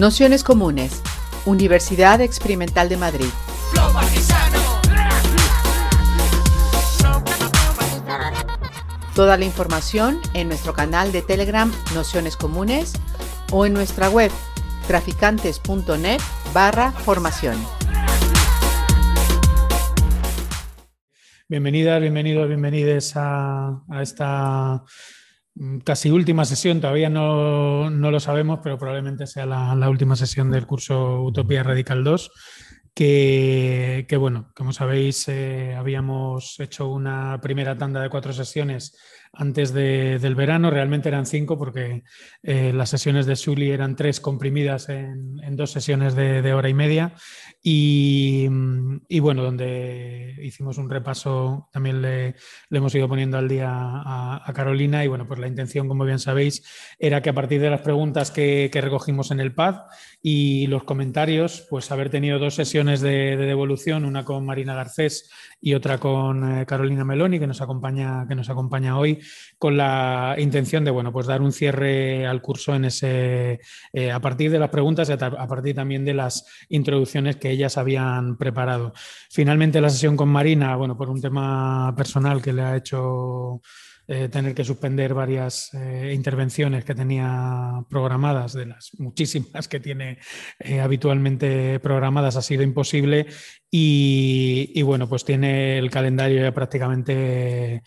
Nociones Comunes, Universidad Experimental de Madrid. Toda la información en nuestro canal de Telegram Nociones Comunes o en nuestra web traficantes.net barra formación. Bienvenidas, bienvenidos, bienvenides a, a esta casi última sesión, todavía no, lo sabemos, pero probablemente sea la, última sesión del curso Utopía Radical 2. Que, bueno, como sabéis, eh, habíamos hecho una primera tanda de cuatro sesiones antes del verano. Realmente eran cinco porque eh, las sesiones de Sully eran tres comprimidas en, dos sesiones de, hora y media. Y, bueno, donde hicimos un repaso, también le, hemos ido poniendo al día a, Carolina. Y bueno, pues la intención, como bien sabéis, era que a partir de las preguntas que, recogimos en el PAD y los comentarios, pues haber tenido dos sesiones de, devolución, una con Marina Garcés y otra con eh, Carolina Meloni, que nos acompaña, que nos acompaña hoy con la intención de bueno, pues dar un cierre al curso en ese, eh, a partir de las preguntas y a, partir también de las introducciones que ellas habían preparado. Finalmente la sesión con Marina, bueno, por un tema personal que le ha hecho eh, tener que suspender varias eh, intervenciones que tenía programadas, de las muchísimas que tiene habitualmente programadas, ha sido imposible y, y, bueno, pues tiene el calendario ya prácticamente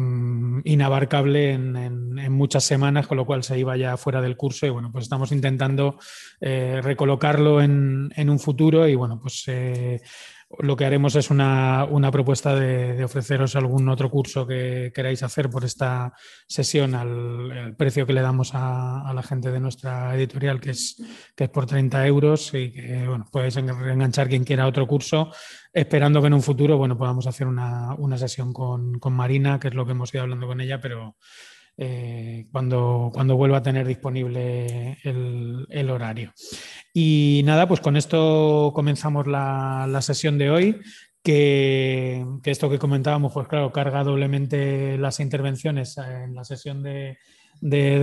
Mm, inabarcable en, muchas semanas, con lo cual se iba ya fuera del curso y bueno, pues estamos intentando eh, recolocarlo en, un futuro y bueno, pues eh, lo que haremos es una, propuesta de, ofreceros algún otro curso que queráis hacer por esta sesión al, precio que le damos a, la gente de nuestra editorial, que es, que es por 30 euros y que bueno, podéis enganchar quien quiera otro curso, esperando que en un futuro bueno, podamos hacer una, sesión con, con Marina, que es lo que hemos ido hablando con ella, pero eh, cuando, cuando vuelva a tener disponible el, horario. Y nada, pues con esto comenzamos la, sesión de hoy. Que, esto que comentábamos, pues claro, carga doblemente las intervenciones en la sesión de,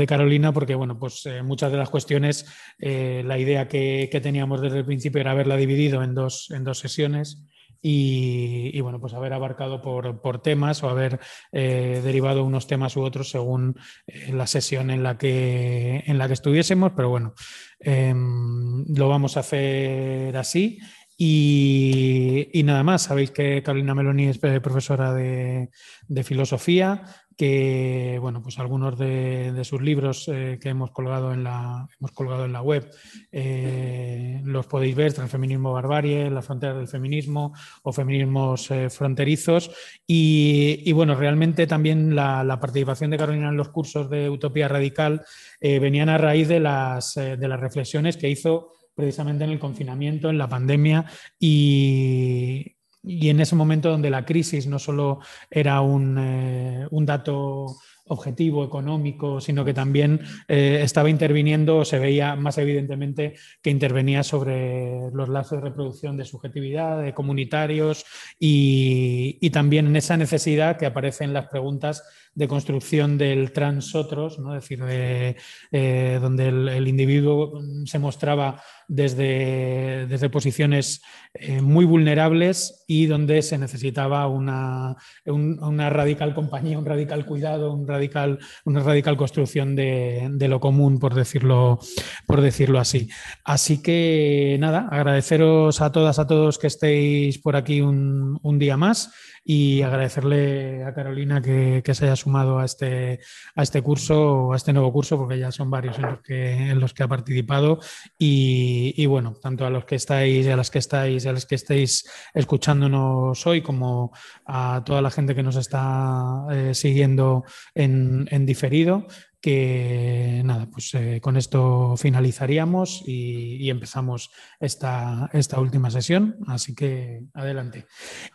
Carolina, porque bueno, pues eh, muchas de las cuestiones, eh, la idea que, que, teníamos desde el principio era haberla dividido en dos, en dos sesiones y, bueno, pues haber abarcado por, temas o haber eh, derivado unos temas u otros según eh, la sesión en la que, en la que estuviésemos, pero bueno, em, lo vamos a hacer así. Y, nada más, sabéis que Carolina Meloni es eh, profesora de, de filosofía, que bueno, pues algunos de, sus libros eh, que hemos colgado en la, hemos colgado en la web eh, los podéis ver, Transfeminismo Barbarie, La frontera del feminismo o Feminismos eh, fronterizos. Y, bueno, realmente también la, participación de Carolina en los cursos de Utopía Radical venían a raíz de las, de las reflexiones que hizo precisamente en el confinamiento, en la pandemia y, y en ese momento donde la crisis no solo era un, eh, un dato objetivo económico, sino que también eh, estaba interviniendo, se veía más evidentemente que intervenía sobre los lazos de reproducción de subjetividad, de comunitarios y, también en esa necesidad que aparece en las preguntas de construcción del transotros, ¿no? es decir, de, eh, donde el, individuo se mostraba desde, desde posiciones eh, muy vulnerables y donde se necesitaba una, una, radical compañía, un radical cuidado, un radical, una radical construcción de, lo común, por decirlo, por decirlo así. Así que nada, agradeceros a todas, a todos que estéis por aquí un día más y agradecerle a Carolina que, se haya sumado a este, a este curso, a este nuevo curso, porque ya son varios en los que, en los que ha participado. Y, bueno, tanto a los que estáis, a las que estáis, a los que estéis escuchándonos hoy, como a toda la gente que nos está eh, siguiendo en, en diferido, que nada, pues eh, con esto finalizaríamos y, empezamos esta, esta, última sesión, así que adelante.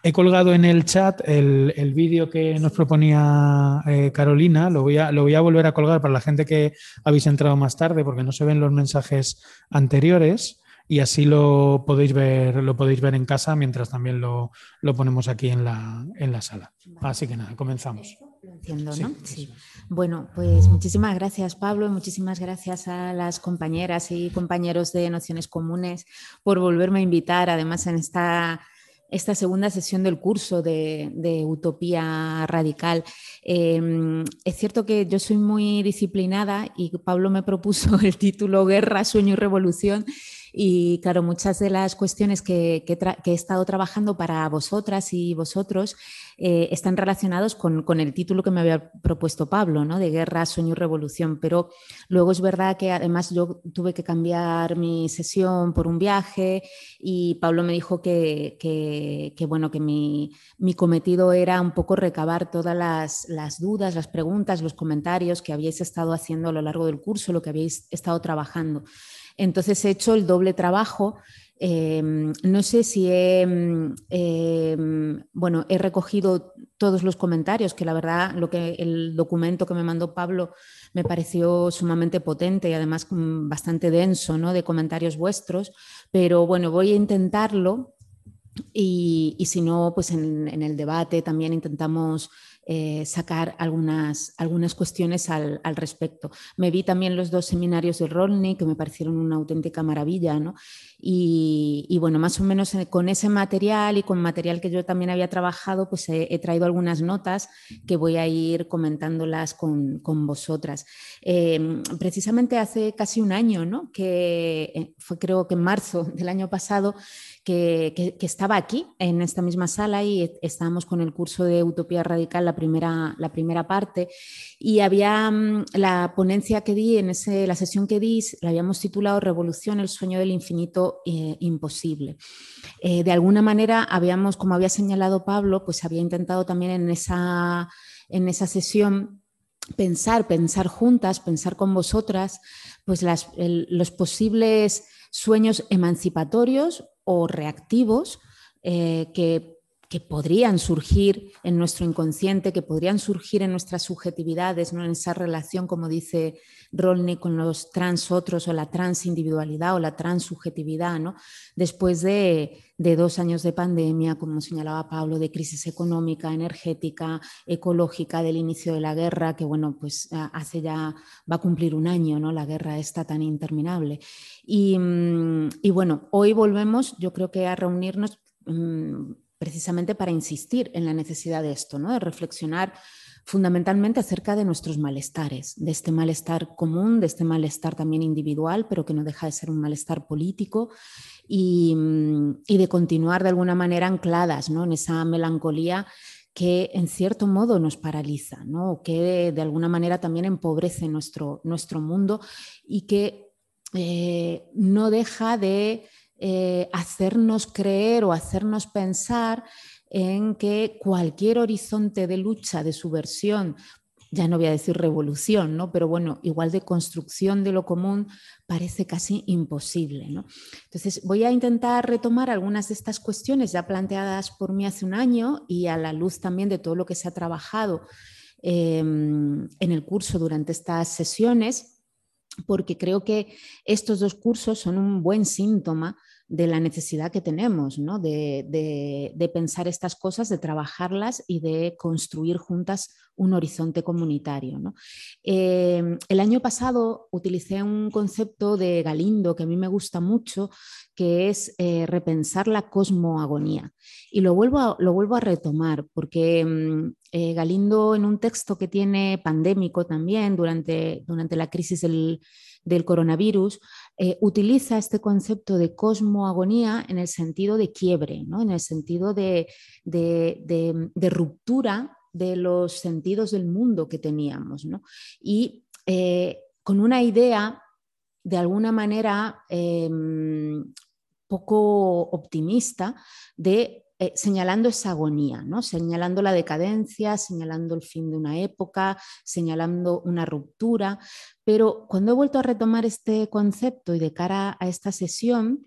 He colgado en el chat el, vídeo que nos proponía eh, Carolina, lo voy, a, lo voy a volver a colgar para la gente que habéis entrado más tarde porque no se ven los mensajes anteriores y así lo podéis ver, lo podéis ver en casa mientras también lo, ponemos aquí en la, en la sala. Así que nada, comenzamos. Lo entiendo, ¿no? Sí. Bueno, pues muchísimas gracias Pablo y muchísimas gracias a las compañeras y compañeros de Nociones Comunes por volverme a invitar, además en esta esta segunda sesión del curso de, Utopía Radical. Em, es cierto que yo soy muy disciplinada y Pablo me propuso el título Guerra, Sueño y Revolución y claro, muchas de las cuestiones que, he estado trabajando para vosotras y vosotros eh, están relacionados con, el título que me había propuesto Pablo, ¿no? de Guerra, Sueño y Revolución. Pero luego es verdad que además yo tuve que cambiar mi sesión por un viaje y Pablo me dijo que, bueno, que mi, cometido era un poco recabar todas las, las dudas, las preguntas, los comentarios que habíais estado haciendo a lo largo del curso, lo que habéis estado trabajando. Entonces he hecho el doble trabajo. Em, no sé si he, em, bueno, he recogido todos los comentarios, que la verdad lo que el documento que me mandó Pablo me pareció sumamente potente y además bastante denso ¿no? de comentarios vuestros, pero bueno, voy a intentarlo y, si no, pues en el debate también intentamos eh, sacar algunas, algunas cuestiones al, respecto. Me vi también los dos seminarios de Rolney que me parecieron una auténtica maravilla, ¿no? Y, bueno, más o menos eh, con ese material y con material que yo también había trabajado, pues he, traído algunas notas que voy a ir comentándolas con, con vosotras. Em, precisamente hace casi un año, ¿no? Que eh, fue creo que en marzo del año pasado, que, estaba aquí, en esta misma sala, y estábamos con el curso de Utopía Radical, la primera, la primera parte, y había mm, la ponencia que di, en ese, la sesión que di, la habíamos titulado Revolución, el sueño del infinito eh, imposible. Eh, de alguna manera, habíamos, como había señalado Pablo, pues había intentado también en esa, en esa sesión pensar, pensar juntas, pensar con vosotras, pues las, los posibles sueños emancipatorios o reactivos eh, que, podrían surgir en nuestro inconsciente, que podrían surgir en nuestras subjetividades, ¿no? en esa relación, como dice Rolney, con los trans otros o la transindividualidad o la transsubjetividad, ¿no? después de, dos años de pandemia, como señalaba Pablo, de crisis económica, energética, ecológica, del inicio de la guerra, que bueno, pues hace ya, va a cumplir un año, ¿no? la guerra está tan interminable. Mm, y, bueno, hoy volvemos, yo creo que a reunirnos mm, precisamente para insistir en la necesidad de esto, ¿no? de reflexionar fundamentalmente acerca de nuestros malestares, de este malestar común, de este malestar también individual, pero que no deja de ser un malestar político y, mm, de continuar de alguna manera ancladas en esa melancolía que en cierto modo nos paraliza, ¿no? que de, alguna manera también empobrece nuestro, nuestro mundo y que eh, no deja de eh, hacernos creer o hacernos pensar en que cualquier horizonte de lucha, de subversión, ya no voy a decir revolución, ¿no? pero bueno, igual de construcción de lo común parece casi imposible. Entonces, voy a intentar retomar algunas de estas cuestiones ya planteadas por mí hace un año y a la luz también de todo lo que se ha trabajado em, en el curso durante estas sesiones porque creo que estos dos cursos son un buen síntoma de la necesidad que tenemos de, pensar estas cosas, de trabajarlas y de construir juntas un horizonte comunitario. Em, el año pasado utilicé un concepto de Galindo que a mí me gusta mucho, que es eh, repensar la cosmoagonía. Y lo vuelvo a, lo vuelvo a retomar, porque em, eh, Galindo en un texto que tiene pandémico también durante, durante la crisis del del coronavirus, eh, utiliza este concepto de cosmoagonía en el sentido de quiebre, ¿no? en el sentido de, ruptura de los sentidos del mundo que teníamos. Y eh, con una idea, de alguna manera, em, poco optimista de eh, señalando esa agonía, ¿no? señalando la decadencia, señalando el fin de una época, señalando una ruptura. Pero cuando he vuelto a retomar este concepto y de cara a esta sesión,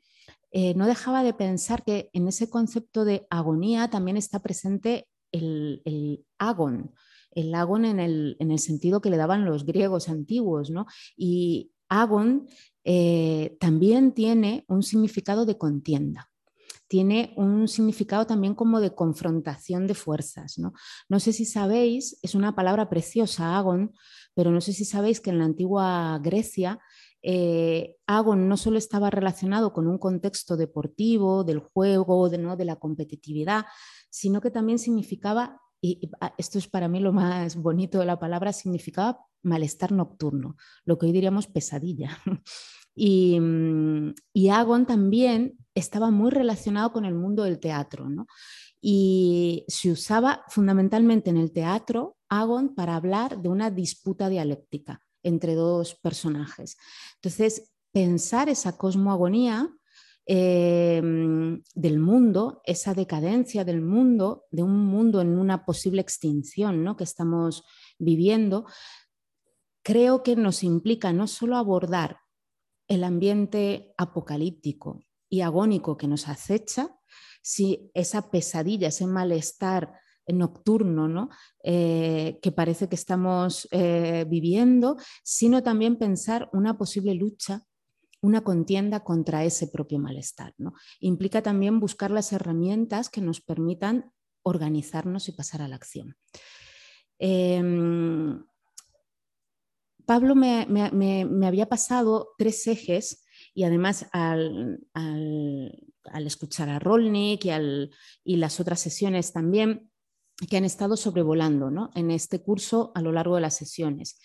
eh, no dejaba de pensar que en ese concepto de agonía también está presente el, el agon, el agon en el, sentido que le daban los griegos antiguos, ¿no? Y agon eh, también tiene un significado de contienda tiene un significado también como de confrontación de fuerzas. No, no sé si sabéis, es una palabra preciosa, agon, pero no sé si sabéis que en la antigua Grecia eh, Agon no solo estaba relacionado con un contexto deportivo, del juego, de, ¿no? de la competitividad, sino que también significaba, y esto es para mí lo más bonito de la palabra, significaba malestar nocturno, lo que hoy diríamos pesadilla. Y, mm, y, Agon también estaba muy relacionado con el mundo del teatro, ¿no? Y se usaba fundamentalmente en el teatro Agon para hablar de una disputa dialéctica entre dos personajes. Entonces, pensar esa cosmoagonía em, del mundo, esa decadencia del mundo, de un mundo en una posible extinción ¿no? que estamos viviendo, creo que nos implica no solo abordar el ambiente apocalíptico y agónico que nos acecha, si esa pesadilla, ese malestar nocturno ¿no? Eh, que parece que estamos eh, viviendo, sino también pensar una posible lucha una contienda contra ese propio malestar. ¿no? Implica también buscar las herramientas que nos permitan organizarnos y pasar a la acción. Em, Pablo me, había pasado tres ejes y además al, escuchar a Rolnik y, y, las otras sesiones también, que han estado sobrevolando ¿no? en este curso a lo largo de las sesiones.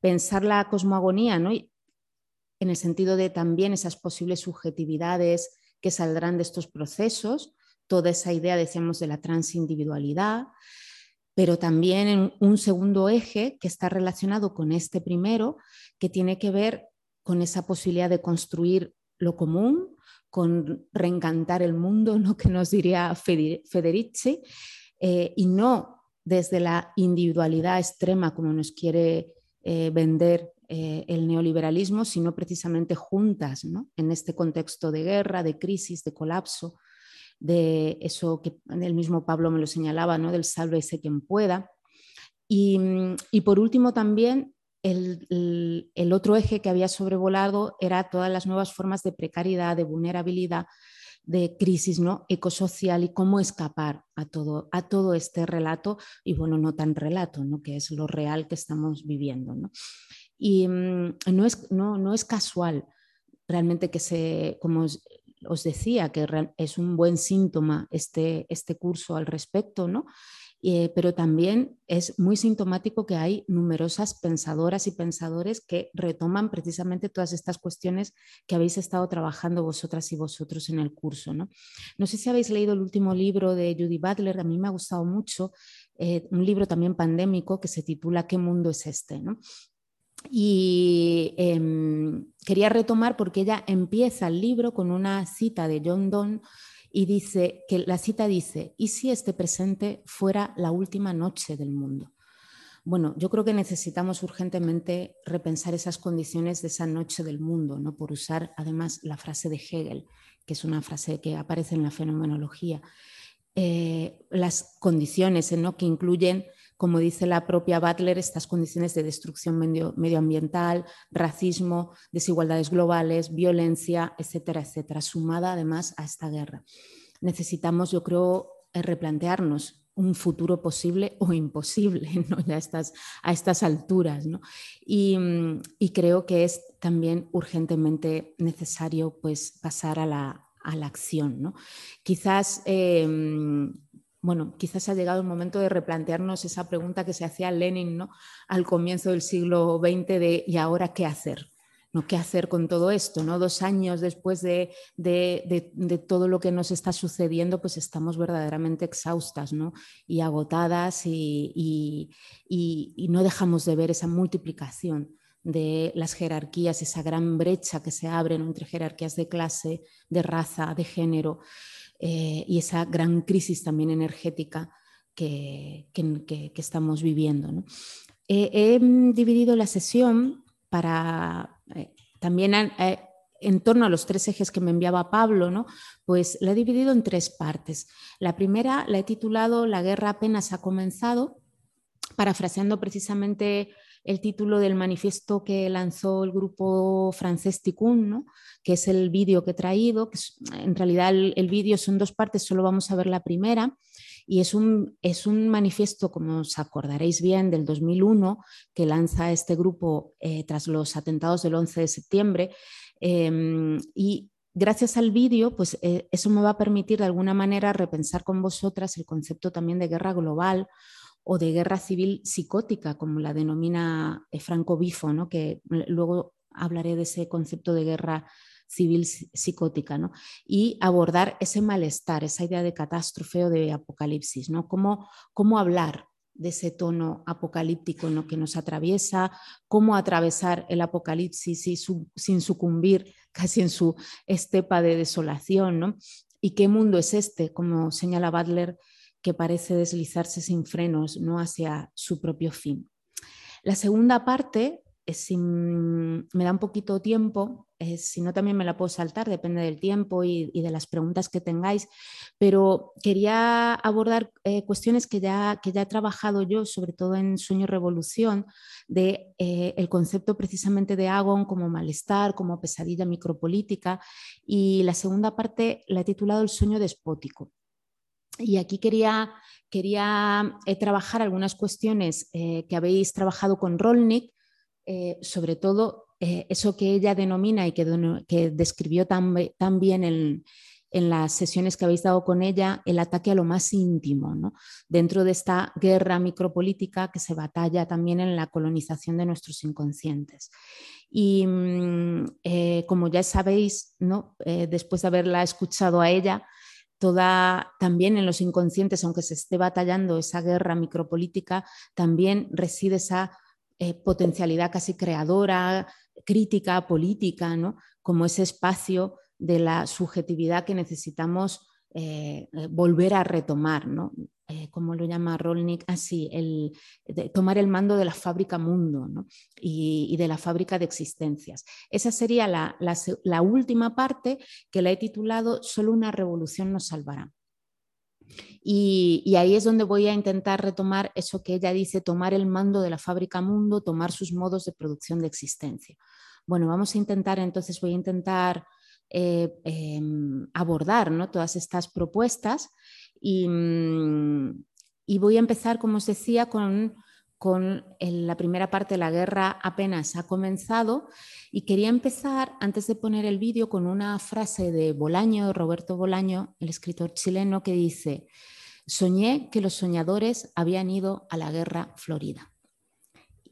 Pensar la cosmogonía ¿no? en el sentido de también esas posibles subjetividades que saldrán de estos procesos, toda esa idea, decíamos, de la transindividualidad, pero también en un segundo eje que está relacionado con este primero, que tiene que ver con esa posibilidad de construir lo común, con reencantar el mundo, ¿no? que nos diría Federici, eh, y no desde la individualidad extrema como nos quiere eh, vender eh, el neoliberalismo, sino precisamente juntas en este contexto de guerra, de crisis, de colapso, de eso que el mismo Pablo me lo señalaba, ¿no? del sálvese quien pueda. Y, por último también el, el, otro eje que había sobrevolado era todas las nuevas formas de precariedad, de vulnerabilidad de crisis ¿no? ecosocial y cómo escapar a todo, a todo este relato, y bueno, no tan relato, ¿no? que es lo real que estamos viviendo. Y mm, no, es, no, no, es casual realmente que se, como os, decía, que es un buen síntoma este, este curso al respecto, ¿no? Eh, pero también es muy sintomático que hay numerosas pensadoras y pensadores que retoman precisamente todas estas cuestiones que habéis estado trabajando vosotras y vosotros en el curso. No, no sé si habéis leído el último libro de Judy Butler, a mí me ha gustado mucho, eh, un libro también pandémico que se titula ¿Qué mundo es este? ¿no? Y em, quería retomar porque ella empieza el libro con una cita de John Donne y dice que la cita dice, ¿y si este presente fuera la última noche del mundo? Bueno, yo creo que necesitamos urgentemente repensar esas condiciones de esa noche del mundo, ¿no? por usar además la frase de Hegel, que es una frase que aparece en la fenomenología. Eh, las condiciones ¿no? que incluyen como dice la propia Butler, estas condiciones de destrucción medioambiental, racismo, desigualdades globales, violencia, etcétera, etcétera, sumada además a esta guerra. Necesitamos, yo creo, eh, replantearnos un futuro posible o imposible ¿no? a, estas, alturas. Y, creo que es también urgentemente necesario pues, pasar a la, acción. Quizás em, bueno, quizás ha llegado el momento de replantearnos esa pregunta que se hacía Lenin ¿no? al comienzo del siglo XX de ¿y ahora qué hacer? ¿no? ¿Qué hacer con todo esto? ¿no? Dos años después de, todo lo que nos está sucediendo, pues estamos verdaderamente exhaustas ¿no? y agotadas y, y no dejamos de ver esa multiplicación de las jerarquías, esa gran brecha que se abre entre jerarquías de clase, de raza, de género. Eh, y esa gran crisis también energética que, estamos viviendo. he dividido la sesión para eh, también eh, en torno a los tres ejes que me enviaba Pablo, ¿no? pues la he dividido en tres partes. La primera la he titulado La guerra apenas ha comenzado, parafraseando precisamente el título del manifiesto que lanzó el grupo francés Tikkun, que es el vídeo que he traído, en realidad el, vídeo son dos partes, solo vamos a ver la primera, y es un, es un manifiesto, como os acordaréis bien, del 2001, que lanza este grupo eh, tras los atentados del 11 de septiembre, em, y gracias al vídeo, pues eh, eso me va a permitir de alguna manera repensar con vosotras el concepto también de guerra global o de guerra civil psicótica, como la denomina eh, Franco Bifo, ¿no? que luego hablaré de ese concepto de guerra civil psicótica, ¿no? y abordar ese malestar, esa idea de catástrofe o de apocalipsis, ¿no? cómo, cómo hablar de ese tono apocalíptico ¿no? que nos atraviesa, cómo atravesar el apocalipsis sin sucumbir casi en su estepa de desolación, ¿no? y qué mundo es este, como señala Butler, que parece deslizarse sin frenos ¿no? hacia su propio fin. La segunda parte, si me da un poquito tiempo, si no también me la puedo saltar, depende del tiempo y, de las preguntas que tengáis, pero quería abordar eh, cuestiones que ya, que ya he trabajado yo, sobre todo en Sueño Revolución, de eh, el concepto precisamente de Agon como malestar, como pesadilla micropolítica, y la segunda parte la he titulado El sueño despótico. Y aquí quería, quería eh, trabajar algunas cuestiones eh, que habéis trabajado con Rolnik, eh, sobre todo eso que ella denomina y que, describió tan, bien en, las sesiones que habéis dado con ella, el ataque a lo más íntimo, dentro de esta guerra micropolítica que se batalla también en la colonización de nuestros inconscientes. Y mm, como ya sabéis, ¿no? después de haberla escuchado a ella, toda, también en los inconscientes, aunque se esté batallando esa guerra micropolítica, también reside esa eh, potencialidad casi creadora, crítica, política, ¿no? como ese espacio de la subjetividad que necesitamos eh, eh, volver a retomar, ¿no? Eh, lo llama Rolnik, así, el, tomar el mando de la fábrica mundo y, de la fábrica de existencias. Esa sería la, última parte que la he titulado Solo una revolución nos salvará. Y, y, ahí es donde voy a intentar retomar eso que ella dice, tomar el mando de la fábrica mundo, tomar sus modos de producción de existencia. Bueno, vamos a intentar, entonces voy a intentar eh, em, abordar ¿no? todas estas propuestas mm, y, voy a empezar, como os decía, con, con la primera parte, la guerra apenas ha comenzado y quería empezar, antes de poner el vídeo, con una frase de Bolaño, Roberto Bolaño, el escritor chileno, que dice, soñé que los soñadores habían ido a la guerra florida.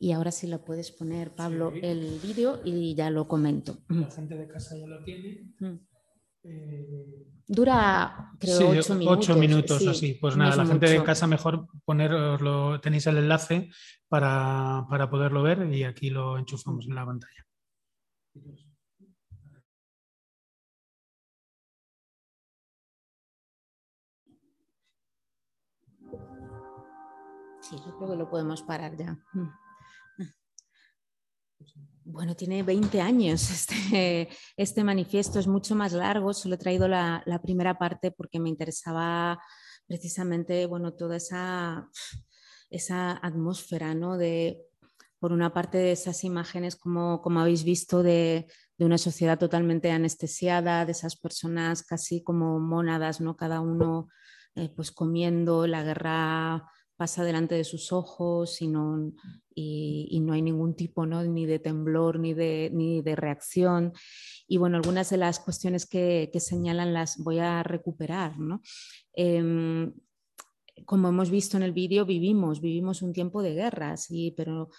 Y ahora sí lo puedes poner, Pablo, el vídeo y ya lo comento. La gente de casa ya lo tiene. Mm. Eh, Dura, creo, ocho minutos. Ocho minutos así. Pues nada, la gente de casa mejor ponerlo, tenéis el enlace para, para poderlo ver y aquí lo enchufamos en la pantalla. Sí, yo creo que lo podemos parar ya. Bueno, tiene 20 años este, este, manifiesto, es mucho más largo, solo he traído la, primera parte porque me interesaba precisamente bueno, toda esa, esa atmósfera, ¿no? De, por una parte, de esas imágenes, como, como habéis visto, de, una sociedad totalmente anestesiada, de esas personas casi como mónadas, ¿no? cada uno eh, pues comiendo, la guerra pasa delante de sus ojos y no, y, no hay ningún tipo ¿no? ni de temblor ni de, ni de reacción. Y bueno, algunas de las cuestiones que, señalan las voy a recuperar. Em, como hemos visto en el vídeo, vivimos, vivimos un tiempo de guerras, sí, pero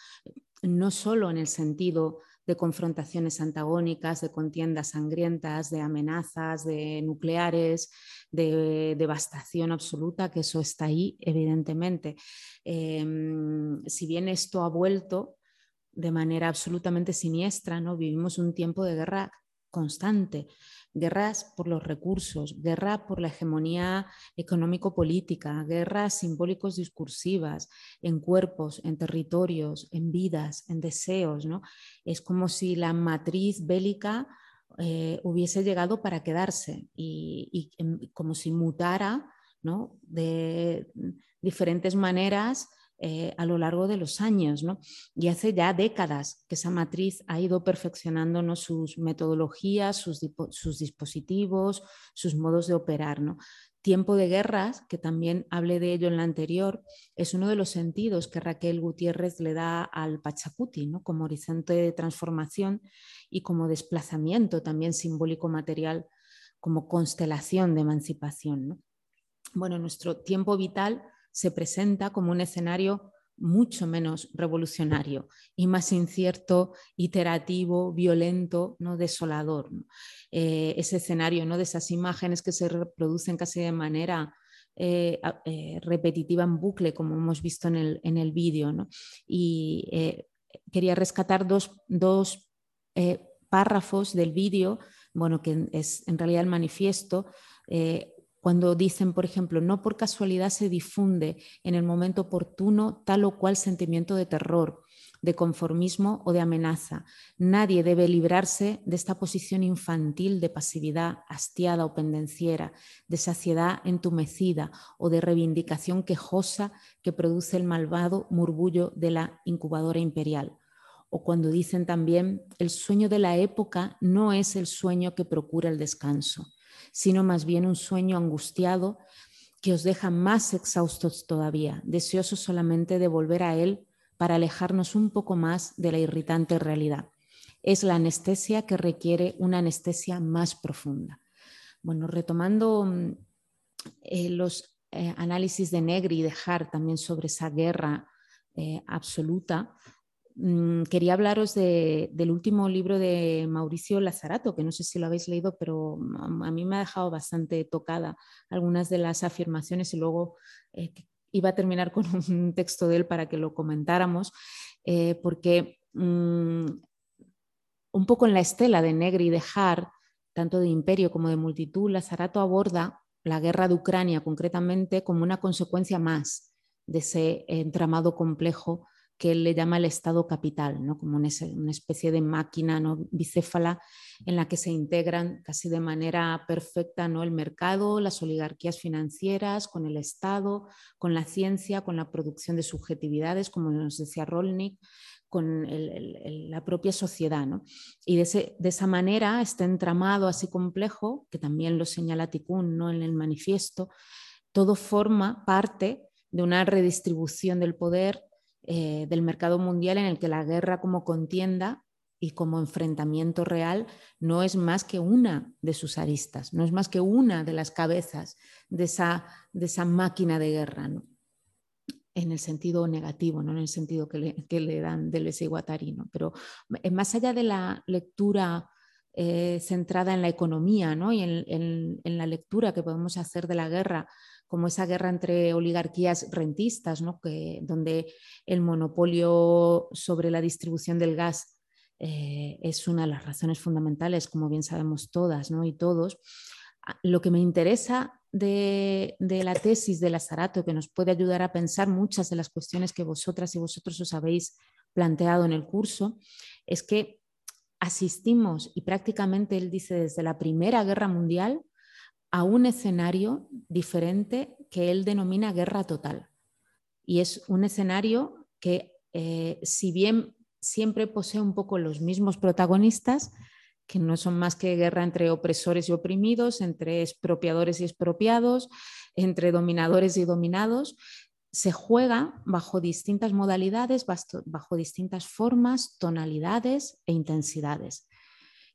no solo en el sentido de confrontaciones antagónicas, de contiendas sangrientas, de amenazas, de nucleares, de devastación absoluta, que eso está ahí, evidentemente. Em, si bien esto ha vuelto de manera absolutamente siniestra, ¿no? vivimos un tiempo de guerra constante, guerras por los recursos, guerra por la hegemonía económico-política, guerras simbólicos discursivas en cuerpos, en territorios, en vidas, en deseos. ¿no? Es como si la matriz bélica eh, hubiese llegado para quedarse y, como si mutara ¿no? de diferentes maneras eh, a lo largo de los años. Y hace ya décadas que esa matriz ha ido perfeccionando sus metodologías, sus, dispositivos, sus modos de operar. ¿no? Tiempo de guerras, que también hablé de ello en la anterior, es uno de los sentidos que Raquel Gutiérrez le da al Pachacuti, como horizonte de transformación y como desplazamiento también simbólico material, como constelación de emancipación. Bueno, nuestro tiempo vital se presenta como un escenario mucho menos revolucionario y más incierto, iterativo, violento, ¿no? desolador. Eh, ese escenario ¿no? de esas imágenes que se reproducen casi de manera eh, eh, repetitiva en bucle, como hemos visto en el, en el vídeo. Y quería rescatar dos, dos párrafos del vídeo, bueno, que es en realidad el manifiesto cuando dicen, por ejemplo, no por casualidad se difunde en el momento oportuno tal o cual sentimiento de terror, de conformismo o de amenaza. Nadie debe librarse de esta posición infantil de pasividad hastiada o pendenciera, de saciedad entumecida o de reivindicación quejosa que produce el malvado murmullo de la incubadora imperial. O cuando dicen también, el sueño de la época no es el sueño que procura el descanso sino más bien un sueño angustiado que os deja más exhaustos todavía, deseosos solamente de volver a él para alejarnos un poco más de la irritante realidad. Es la anestesia que requiere una anestesia más profunda. Bueno, retomando mm, eh, los eh, análisis de Negri y de Hart también sobre esa guerra eh, absoluta, Mm, quería hablaros del último libro de Mauricio Lazarato, que no sé si lo habéis leído, pero a mí me ha dejado bastante tocada algunas de las afirmaciones y luego eh, iba a terminar con un texto de él para que lo comentáramos, eh, porque mm, un poco en la estela de Negri y de Hart, tanto de imperio como de multitud, Lazarato aborda la guerra de Ucrania concretamente como una consecuencia más de ese entramado complejo que él le llama el Estado capital, ¿no? como una, especie de máquina ¿no? bicéfala en la que se integran casi de manera perfecta ¿no? el mercado, las oligarquías financieras, con el Estado, con la ciencia, con la producción de subjetividades, como nos decía Rolnik, con la propia sociedad. Y de, esa manera, este entramado así complejo, que también lo señala Tikkun ¿no? en el manifiesto, todo forma parte de una redistribución del poder eh, del mercado mundial en el que la guerra como contienda y como enfrentamiento real no es más que una de sus aristas, no es más que una de las cabezas de esa, de esa máquina de guerra, en el sentido negativo, no en el sentido que le, dan del Iguatari. Pero eh, más allá de la lectura eh, centrada en la economía y en, la lectura que podemos hacer de la guerra como esa guerra entre oligarquías rentistas, que, donde el monopolio sobre la distribución del gas eh, es una de las razones fundamentales, como bien sabemos todas ¿no? y todos. Ah, lo que me interesa de, la tesis de Lazarato, que nos puede ayudar a pensar muchas de las cuestiones que vosotras y vosotros os habéis planteado en el curso, es que asistimos, y prácticamente él dice desde la Primera Guerra Mundial, a un escenario diferente que él denomina guerra total. Y es un escenario que, eh, si bien siempre posee un poco los mismos protagonistas, que no son más que guerra entre opresores y oprimidos, entre expropiadores y expropiados, entre dominadores y dominados, se juega bajo distintas modalidades, bajo distintas formas, tonalidades e intensidades.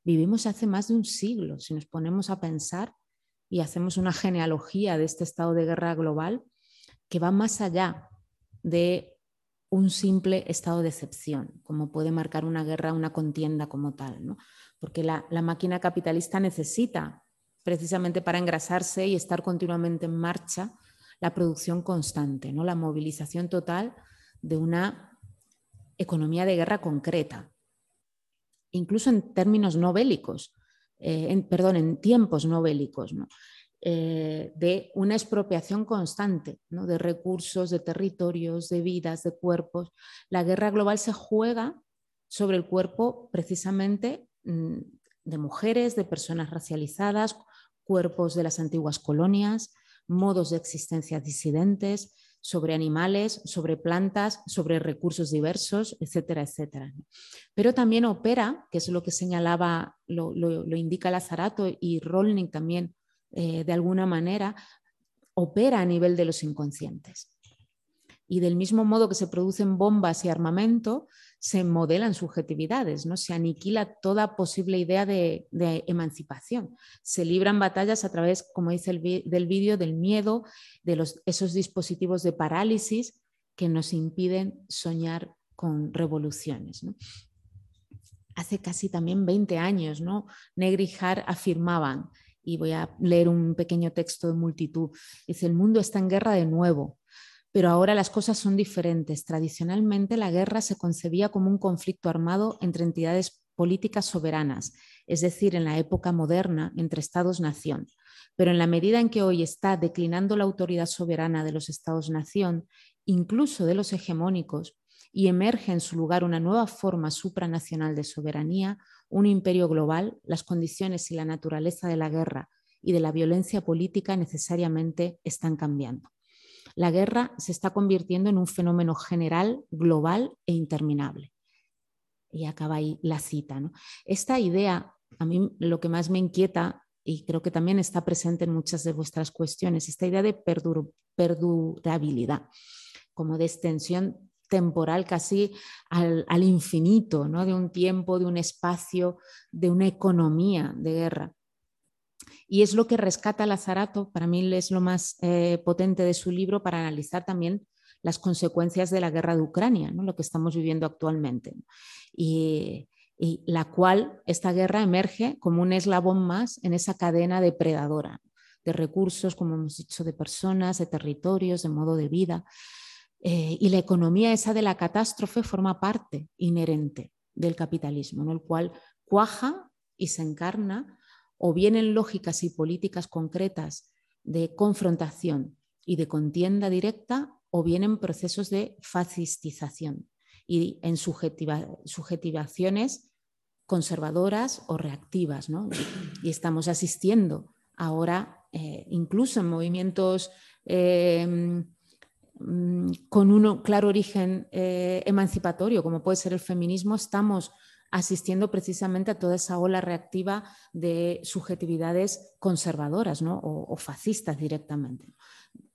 Vivimos hace más de un siglo, si nos ponemos a pensar y hacemos una genealogía de este estado de guerra global que va más allá de un simple estado de excepción, como puede marcar una guerra, una contienda como tal, ¿no? porque la, máquina capitalista necesita, precisamente para engrasarse y estar continuamente en marcha, la producción constante, ¿no? la movilización total de una economía de guerra concreta, incluso en términos no bélicos. Eh, en, perdón, en tiempos no bélicos, eh, de una expropiación constante de recursos, de territorios, de vidas, de cuerpos. La guerra global se juega sobre el cuerpo precisamente mm, de mujeres, de personas racializadas, cuerpos de las antiguas colonias, modos de existencia disidentes, sobre animales, sobre plantas, sobre recursos diversos, etcétera, etcétera. Pero también opera, que es lo que señalaba, lo, indica Lazarato y Rolnik también eh, de alguna manera, opera a nivel de los inconscientes. Y del mismo modo que se producen bombas y armamento, se modelan subjetividades, ¿no? se aniquila toda posible idea de, emancipación. Se libran batallas a través, como dice el del vídeo, del miedo, de los, esos dispositivos de parálisis que nos impiden soñar con revoluciones. Hace casi también 20 años, ¿no? Negri y Hart afirmaban, y voy a leer un pequeño texto de multitud, dice, el mundo está en guerra de nuevo, pero ahora las cosas son diferentes. Tradicionalmente la guerra se concebía como un conflicto armado entre entidades políticas soberanas, es decir, en la época moderna entre Estados-nación. Pero en la medida en que hoy está declinando la autoridad soberana de los Estados-nación, incluso de los hegemónicos, y emerge en su lugar una nueva forma supranacional de soberanía, un imperio global, las condiciones y la naturaleza de la guerra y de la violencia política necesariamente están cambiando. La guerra se está convirtiendo en un fenómeno general, global e interminable. Y acaba ahí la cita. Esta idea, a mí lo que más me inquieta, y creo que también está presente en muchas de vuestras cuestiones, esta idea de perdurabilidad, como de extensión temporal casi al, al infinito, ¿no? de un tiempo, de un espacio, de una economía de guerra. Y es lo que rescata Lazarato, para mí es lo más eh, potente de su libro para analizar también las consecuencias de la guerra de Ucrania, ¿no? lo que estamos viviendo actualmente. Y, la cual esta guerra emerge como un eslabón más en esa cadena depredadora de recursos, como hemos dicho, de personas, de territorios, de modo de vida. Eh, y la economía esa de la catástrofe forma parte inherente del capitalismo, ¿no? el cual cuaja y se encarna o bien en lógicas y políticas concretas de confrontación y de contienda directa, o bien en procesos de fascistización y en subjetivaciones conservadoras o reactivas. Y estamos asistiendo ahora, eh, incluso en movimientos eh, mm, con un claro origen eh, emancipatorio, como puede ser el feminismo, estamos asistiendo precisamente a toda esa ola reactiva de subjetividades conservadoras o, fascistas directamente.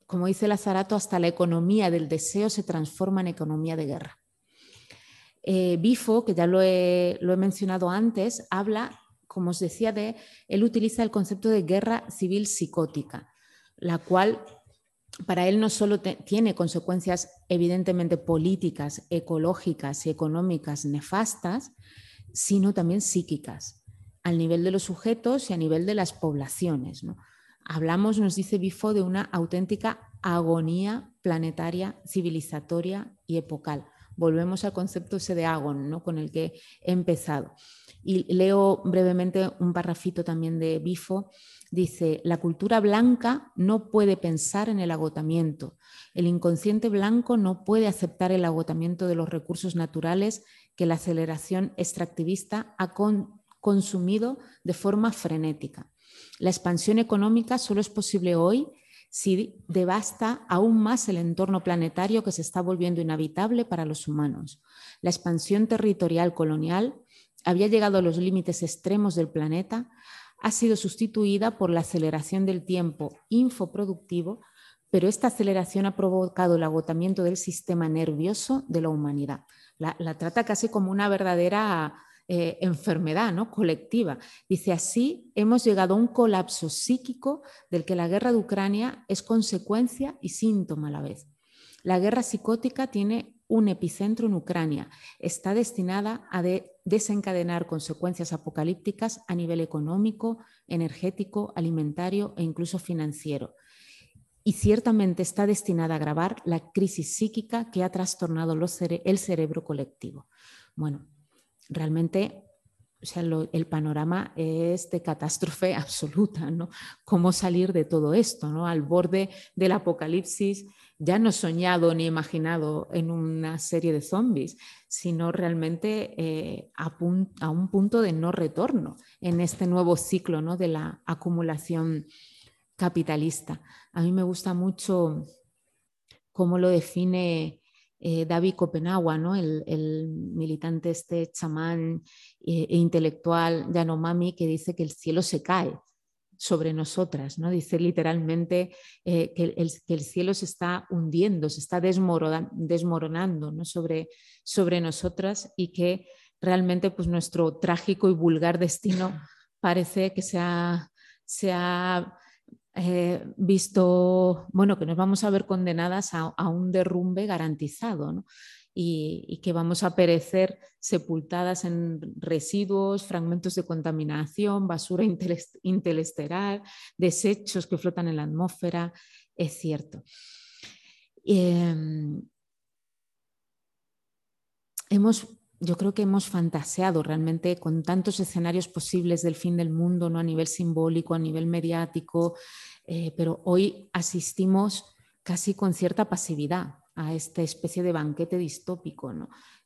Como dice Lazarato, hasta la economía del deseo se transforma en economía de guerra. Eh, Bifo, que ya lo he, mencionado antes, habla, como os decía, de, él utiliza el concepto de guerra civil psicótica, la cual para él no solo tiene consecuencias evidentemente políticas, ecológicas y económicas nefastas, sino también psíquicas, al nivel de los sujetos y a nivel de las poblaciones. Hablamos, nos dice Bifo, de una auténtica agonía planetaria, civilizatoria y epocal. Volvemos al concepto ese de agon, ¿no? con el que he empezado. Y leo brevemente un parrafito también de Bifo. Dice, la cultura blanca no puede pensar en el agotamiento. El inconsciente blanco no puede aceptar el agotamiento de los recursos naturales que la aceleración extractivista ha consumido de forma frenética. La expansión económica solo es posible hoy si devasta aún más el entorno planetario que se está volviendo inhabitable para los humanos. La expansión territorial colonial había llegado a los límites extremos del planeta, ha sido sustituida por la aceleración del tiempo infoproductivo, pero esta aceleración ha provocado el agotamiento del sistema nervioso de la humanidad la, trata casi como una verdadera eh, enfermedad ¿no? colectiva. Dice, así hemos llegado a un colapso psíquico del que la guerra de Ucrania es consecuencia y síntoma a la vez. La guerra psicótica tiene un epicentro en Ucrania. Está destinada a desencadenar consecuencias apocalípticas a nivel económico, energético, alimentario e incluso financiero y ciertamente está destinada a agravar la crisis psíquica que ha trastornado el cerebro colectivo. Bueno, realmente el panorama es de catástrofe absoluta, ¿no? ¿Cómo salir de todo esto, ¿no? Al borde del apocalipsis, ya no soñado ni imaginado en una serie de zombies, sino realmente eh, a, a, un punto de no retorno en este nuevo ciclo ¿no? de la acumulación capitalista. A mí me gusta mucho cómo lo define eh, David Copenagua, ¿no? el, militante este chamán e, e intelectual Yanomami que dice que el cielo se cae sobre nosotras, ¿no? Dice literalmente eh, que, el, cielo se está hundiendo, se está desmoronando, sobre, sobre nosotras y que realmente pues, nuestro trágico y vulgar destino parece que se ha, se ha eh, visto, bueno, que nos vamos a ver condenadas a, un derrumbe garantizado, y, que vamos a perecer sepultadas en residuos, fragmentos de contaminación, basura intelesteral, desechos que flotan en la atmósfera, es cierto. Em, hemos yo creo que hemos fantaseado realmente con tantos escenarios posibles del fin del mundo, ¿no? a nivel simbólico, a nivel mediático, eh, pero hoy asistimos casi con cierta pasividad a esta especie de banquete distópico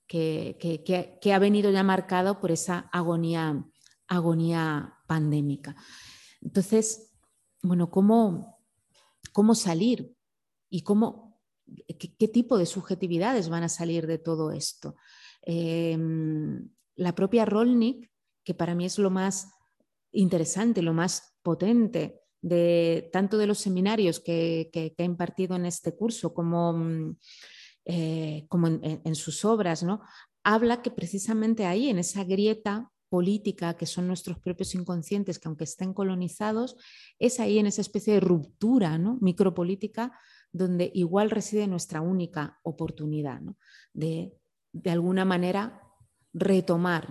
que, ha venido ya marcado por esa agonía, agonía pandémica. Entonces, bueno, ¿cómo, cómo salir y cómo, qué, tipo de subjetividades van a salir de todo esto? Em, la propia Rolnik, que para mí es lo más interesante, lo más potente de tanto de los seminarios que, que, ha impartido en este curso como, mm, eh, como en, sus obras, ¿no? habla que precisamente ahí, en esa grieta política que son nuestros propios inconscientes, que aunque estén colonizados, es ahí en esa especie de ruptura ¿no? micropolítica donde igual reside nuestra única oportunidad de, de alguna manera, retomar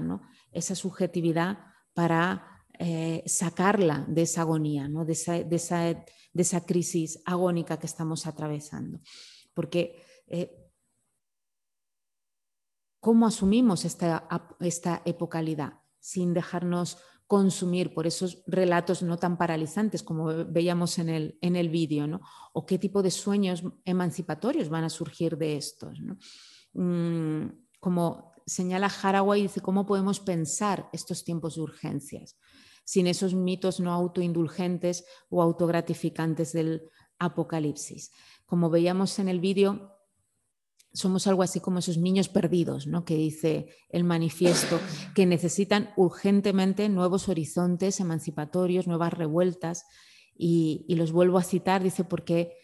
esa subjetividad para eh, sacarla de esa agonía, de, esa, crisis agónica que estamos atravesando. Porque eh, ¿cómo asumimos esta, esta epocalidad sin dejarnos consumir por esos relatos no tan paralizantes como veíamos en el, vídeo, o qué tipo de sueños emancipatorios van a surgir de estos. Mm, como señala Haraway, dice, ¿cómo podemos pensar estos tiempos de urgencias? sin esos mitos no autoindulgentes o autogratificantes del apocalipsis. Como veíamos en el vídeo, somos algo así como esos niños perdidos, ¿no? que dice el manifiesto, que necesitan urgentemente nuevos horizontes emancipatorios, nuevas revueltas. Y, los vuelvo a citar, dice, porque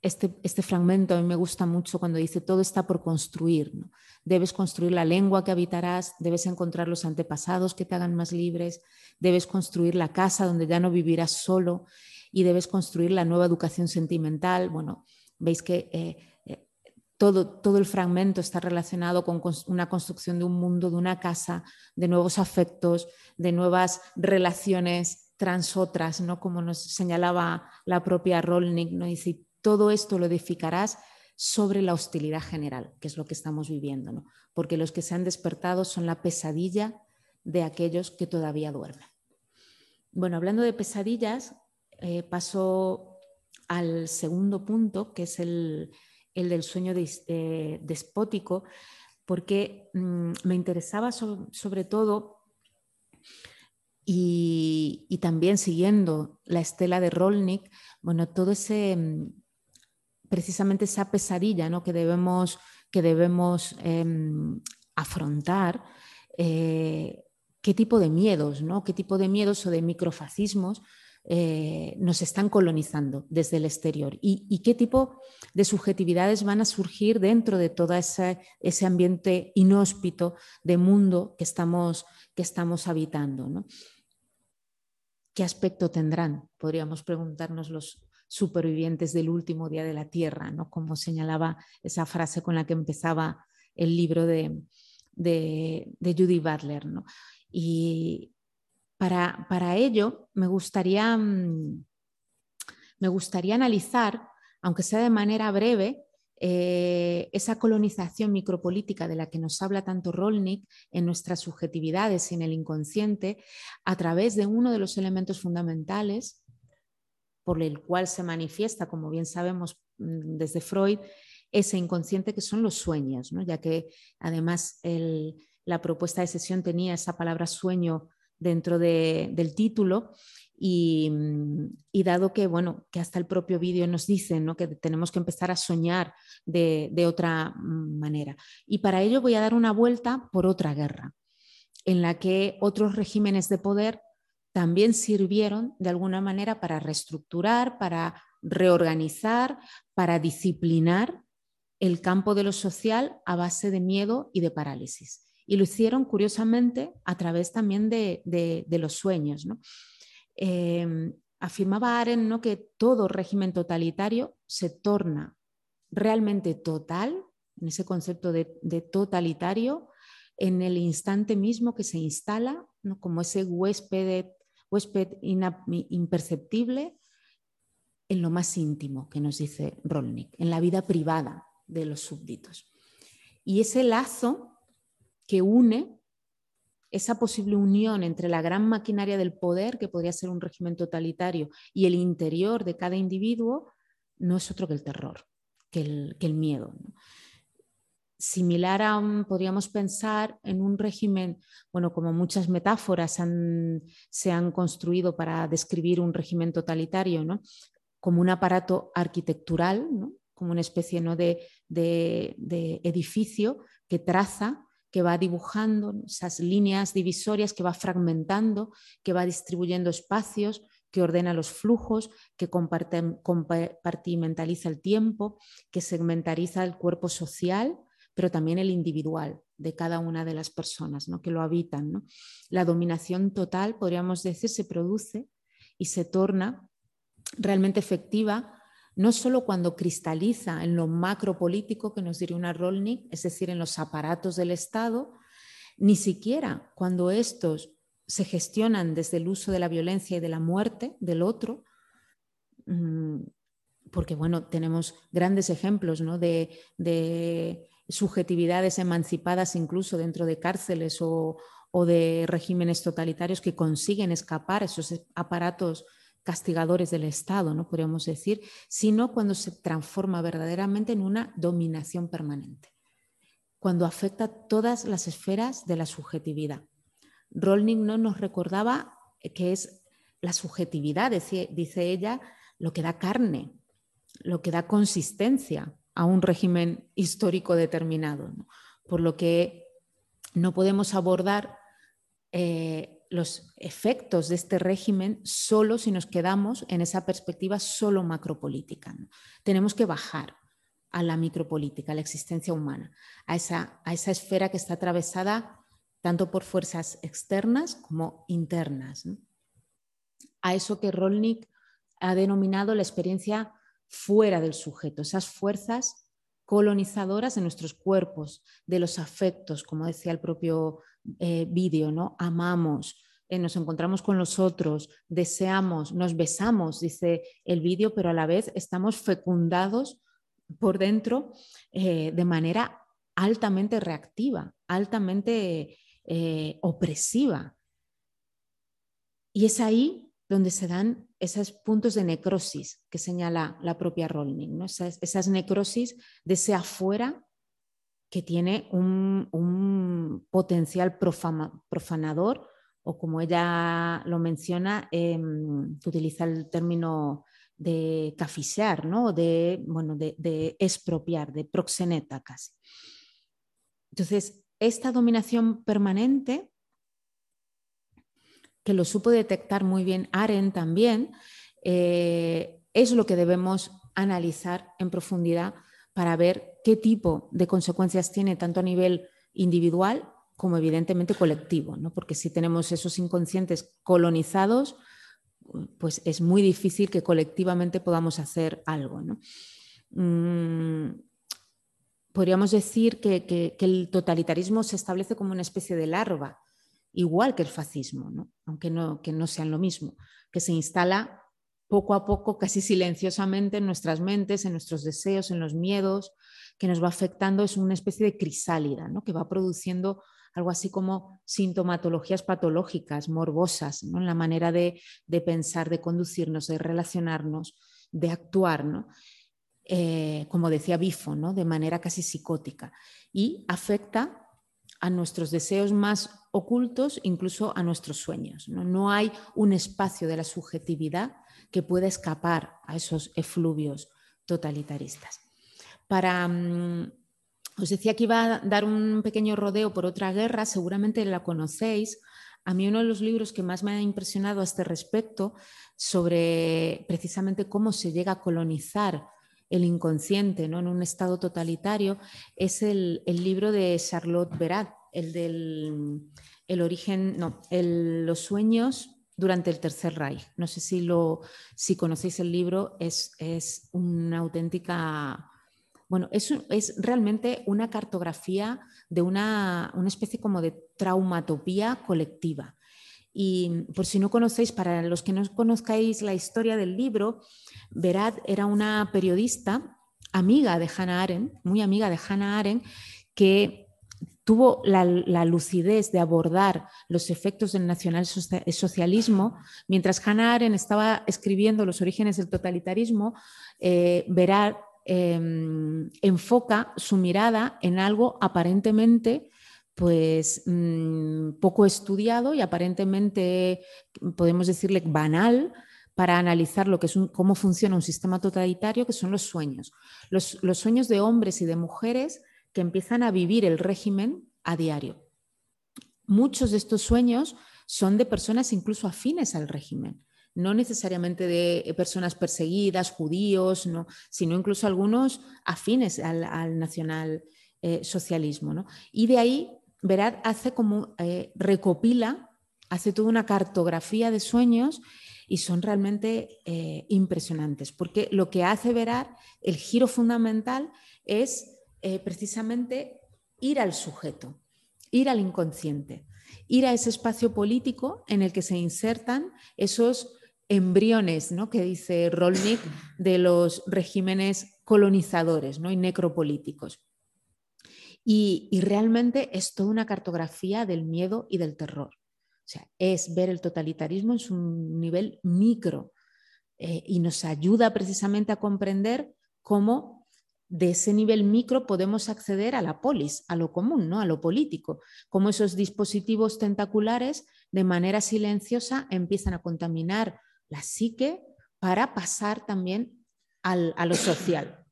este, este, fragmento a mí me gusta mucho cuando dice, todo está por construir. Debes construir la lengua que habitarás, debes encontrar los antepasados que te hagan más libres, debes construir la casa donde ya no vivirás solo y debes construir la nueva educación sentimental. Bueno, veis que eh, eh, todo, todo el fragmento está relacionado con una construcción de un mundo, de una casa, de nuevos afectos, de nuevas relaciones transotras, ¿no? como nos señalaba la propia Rolnik, ¿no? Todo esto lo edificarás sobre la hostilidad general, que es lo que estamos viviendo, ¿no? porque los que se han despertado son la pesadilla de aquellos que todavía duermen. Bueno, hablando de pesadillas, eh, paso al segundo punto, que es el, del sueño eh, despótico, porque mm, me interesaba sobre todo y, también siguiendo la estela de Rolnik, bueno, todo ese, mm, precisamente esa pesadilla ¿no? que debemos, que debemos em, afrontar, eh, qué tipo de miedos, ¿no? qué tipo de miedos o de microfascismos eh, nos están colonizando desde el exterior y, qué tipo de subjetividades van a surgir dentro de todo ese, ambiente inhóspito de mundo que estamos, que estamos habitando. ¿Qué aspecto tendrán? Podríamos preguntarnos los supervivientes del último día de la Tierra, ¿no? como señalaba esa frase con la que empezaba el libro de, de, Judy Butler. ¿no? Y para, ello me gustaría, mm, me gustaría analizar, aunque sea de manera breve, eh, esa colonización micropolítica de la que nos habla tanto Rolnik en nuestras subjetividades y en el inconsciente, a través de uno de los elementos fundamentales por el cual se manifiesta, como bien sabemos mm, desde Freud, ese inconsciente que son los sueños, ya que además la propuesta de sesión tenía esa palabra sueño dentro del título. Y, dado que, bueno, que hasta el propio vídeo nos dice que tenemos que empezar a soñar de, de, otra manera. Y para ello voy a dar una vuelta por otra guerra, en la que otros regímenes de poder también sirvieron de alguna manera para reestructurar, para reorganizar, para disciplinar el campo de lo social a base de miedo y de parálisis. Y lo hicieron, curiosamente, a través también de, los sueños. Em, afirmaba Aren ¿no? que todo régimen totalitario se torna realmente total, en ese concepto de, totalitario, en el instante mismo que se instala, ¿no? como ese huésped, huésped imperceptible en lo más íntimo, que nos dice Rolnik, en la vida privada de los súbditos. Y ese lazo que une esa posible unión entre la gran maquinaria del poder, que podría ser un régimen totalitario, y el interior de cada individuo, no es otro que el terror, que el, miedo. Similar a, podríamos pensar en un régimen, bueno, como muchas metáforas se han construido para describir un régimen totalitario, ¿no? como un aparato arquitectural, como una especie ¿no? de, edificio que traza, que va dibujando esas líneas divisorias, que va fragmentando, que va distribuyendo espacios, que ordena los flujos, que compartimentaliza el tiempo, que segmentariza el cuerpo social, pero también el individual de cada una de las personas ¿no? que lo habitan. La dominación total, podríamos decir, se produce y se torna realmente efectiva no solo cuando cristaliza en lo macropolítico que nos diría una Rolnik, es decir, en los aparatos del Estado, ni siquiera cuando estos se gestionan desde el uso de la violencia y de la muerte del otro, mm, porque bueno, tenemos grandes ejemplos de, subjetividades emancipadas incluso dentro de cárceles o, de regímenes totalitarios que consiguen escapar esos aparatos castigadores del Estado, ¿no? podríamos decir, sino cuando se transforma verdaderamente en una dominación permanente, cuando afecta todas las esferas de la subjetividad. Rolning no nos recordaba que es la subjetividad, dice ella, lo que da carne, lo que da consistencia a un régimen histórico determinado, por lo que no podemos abordar eh, los efectos de este régimen solo si nos quedamos en esa perspectiva solo macropolítica. Tenemos que bajar a la micropolítica, a la existencia humana, a esa, a esa esfera que está atravesada tanto por fuerzas externas como internas. A eso que Rolnik ha denominado la experiencia fuera del sujeto, esas fuerzas colonizadoras de nuestros cuerpos, de los afectos, como decía el propio eh, vídeo, ¿no? Amamos, eh, nos encontramos con los otros, deseamos, nos besamos, dice el vídeo, pero a la vez estamos fecundados por dentro eh, de manera altamente reactiva, altamente opresiva. Y es ahí donde se dan esos puntos de necrosis que señala la propia Rolling, ¿no? esas, necrosis de ese afuera que tiene un, potencial profanador o como ella lo menciona, em, utiliza el término de cafisear, ¿no? de, bueno, de, de expropiar, de proxeneta casi. Entonces, esta dominación permanente que lo supo detectar muy bien Aren también, eh, es lo que debemos analizar en profundidad para ver qué tipo de consecuencias tiene tanto a nivel individual como evidentemente colectivo, ¿no? porque si tenemos esos inconscientes colonizados, pues es muy difícil que colectivamente podamos hacer algo. Mm, podríamos decir que, el totalitarismo se establece como una especie de larva igual que el fascismo, aunque no, que no sean lo mismo, que se instala poco a poco, casi silenciosamente en nuestras mentes, en nuestros deseos, en los miedos, que nos va afectando, es una especie de crisálida, ¿no? que va produciendo algo así como sintomatologías patológicas, morbosas, ¿no? en la manera de, pensar, de conducirnos, de relacionarnos, de actuar, ¿no? Eh, como decía Bifo, ¿no? de manera casi psicótica, y afecta a nuestros deseos más ocultos, incluso a nuestros sueños. ¿no? no hay un espacio de la subjetividad que pueda escapar a esos efluvios totalitaristas. Para, mm, os decía que iba a dar un pequeño rodeo por otra guerra, seguramente la conocéis. A mí uno de los libros que más me ha impresionado a este respecto sobre precisamente cómo se llega a colonizar el inconsciente ¿no? en un estado totalitario es el, libro de Charlotte Berat, el del el origen, no, los sueños durante el Tercer Reich. No sé si, lo, si conocéis el libro, es, es una auténtica... Bueno, es, es, realmente una cartografía de una, una especie como de traumatopía colectiva. Y por si no conocéis, para los que no conozcáis la historia del libro, Verad era una periodista amiga de Hannah Arendt, muy amiga de Hannah Arendt, que tuvo la, lucidez de abordar los efectos del nacionalsocialismo, mientras Hannah Arendt estaba escribiendo los orígenes del totalitarismo, eh, Verad em, enfoca su mirada en algo aparentemente pues mm, poco estudiado y aparentemente podemos decirle banal, para analizar lo que es cómo funciona un sistema totalitario, que son los sueños. Los, sueños de hombres y de mujeres que empiezan a vivir el régimen a diario. Muchos de estos sueños son de personas incluso afines al régimen, no necesariamente de personas perseguidas, judíos, no, sino incluso algunos afines al, nacionalsocialismo. ¿no? Y de ahí, Verad hace como eh, recopila, hace toda una cartografía de sueños y son realmente eh, impresionantes, porque lo que hace verar el giro fundamental es eh, precisamente ir al sujeto, ir al inconsciente, ir a ese espacio político en el que se insertan esos embriones, ¿no? que dice Rolnik, de los regímenes colonizadores ¿no? y necropolíticos. Y, realmente es toda una cartografía del miedo y del terror. O sea, es ver el totalitarismo en su nivel micro eh, y nos ayuda precisamente a comprender cómo de ese nivel micro podemos acceder a la polis, a lo común, ¿no? a lo político, cómo esos dispositivos tentaculares de manera silenciosa empiezan a contaminar la psique para pasar también a lo social.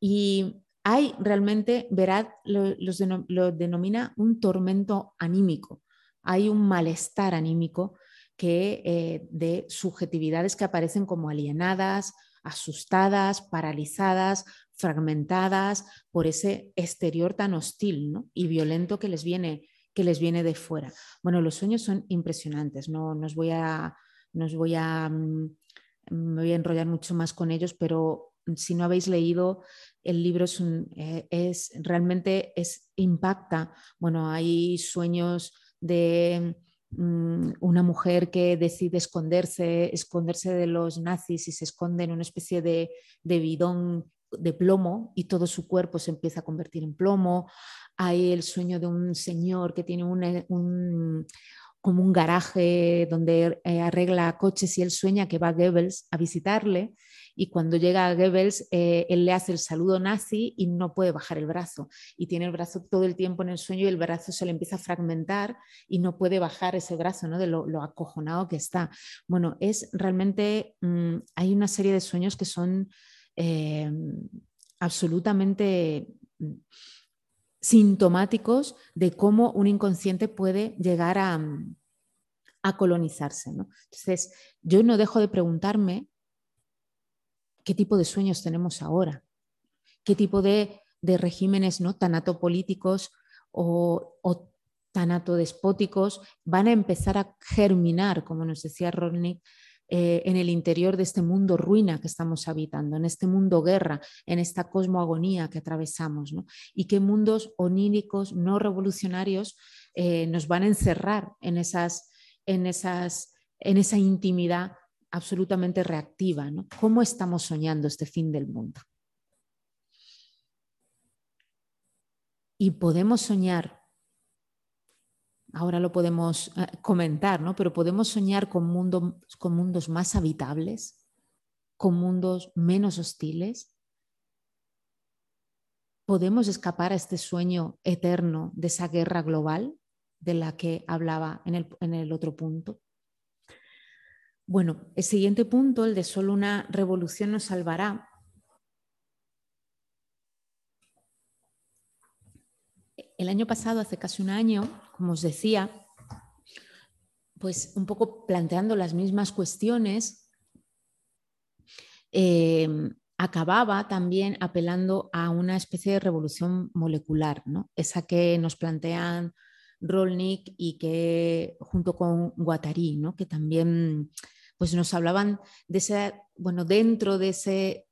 Y hay realmente, verad, lo denomina un tormento anímico hay un malestar anímico que, eh, de subjetividades que aparecen como alienadas, asustadas, paralizadas, fragmentadas por ese exterior tan hostil y violento que les, viene, que les viene de fuera. Bueno, los sueños son impresionantes, no nos voy a, nos voy a, mm, me voy a enrollar mucho más con ellos, pero si no habéis leído el libro es, eh, es realmente es impacta. Bueno, hay sueños de mm, una mujer que decide esconderse, esconderse de los nazis y se esconde en una especie de, bidón de plomo y todo su cuerpo se empieza a convertir en plomo. Hay el sueño de un señor que tiene un, como un garaje donde eh, arregla coches y él sueña que va a Goebbels a visitarle y cuando llega a Goebbels eh, él le hace el saludo nazi y no puede bajar el brazo y tiene el brazo todo el tiempo en el sueño y el brazo se le empieza a fragmentar y no puede bajar ese brazo ¿no? de lo, acojonado que está. Bueno, es realmente, mm, hay una serie de sueños que son eh, absolutamente mm, sintomáticos de cómo un inconsciente puede llegar a, mm, a colonizarse. ¿no? Entonces, yo no dejo de preguntarme qué tipo de sueños tenemos ahora, qué tipo de, regímenes ¿no? tanatopolíticos o, o tanatodespóticos van a empezar a germinar, como nos decía Rodney, eh, en el interior de este mundo ruina que estamos habitando, en este mundo guerra, en esta cosmoagonía que atravesamos, y qué mundos oníricos no revolucionarios eh, nos van a encerrar en, esas, en, esas, en esa intimidad absolutamente reactiva. ¿no? ¿Cómo estamos soñando este fin del mundo? Y podemos soñar, ahora lo podemos eh, comentar, ¿no? pero podemos soñar con, con mundos más habitables, con mundos menos hostiles. ¿podemos escapar a este sueño eterno de esa guerra global de la que hablaba en el, en el otro punto? Bueno, el siguiente punto, el de solo una revolución nos salvará, el año pasado, hace casi un año, como os decía, pues un poco planteando las mismas cuestiones, em, acababa también apelando a una especie de revolución molecular, ¿no? esa que nos plantean Rolnik y que junto con Guattari, ¿no? que también pues nos hablaban de ese, bueno, dentro de, ese,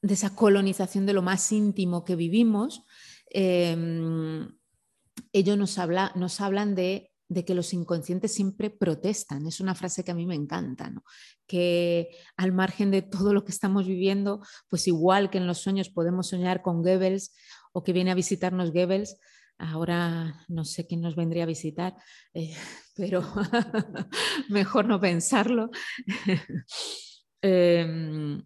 de esa colonización de lo más íntimo que vivimos, Em, ellos nos, nos hablan de, que los inconscientes siempre protestan. Es una frase que a mí me encanta, que al margen de todo lo que estamos viviendo, pues igual que en los sueños podemos soñar con Goebbels o que viene a visitarnos Goebbels, ahora no sé quién nos vendría a visitar, eh, pero mejor no pensarlo. Em,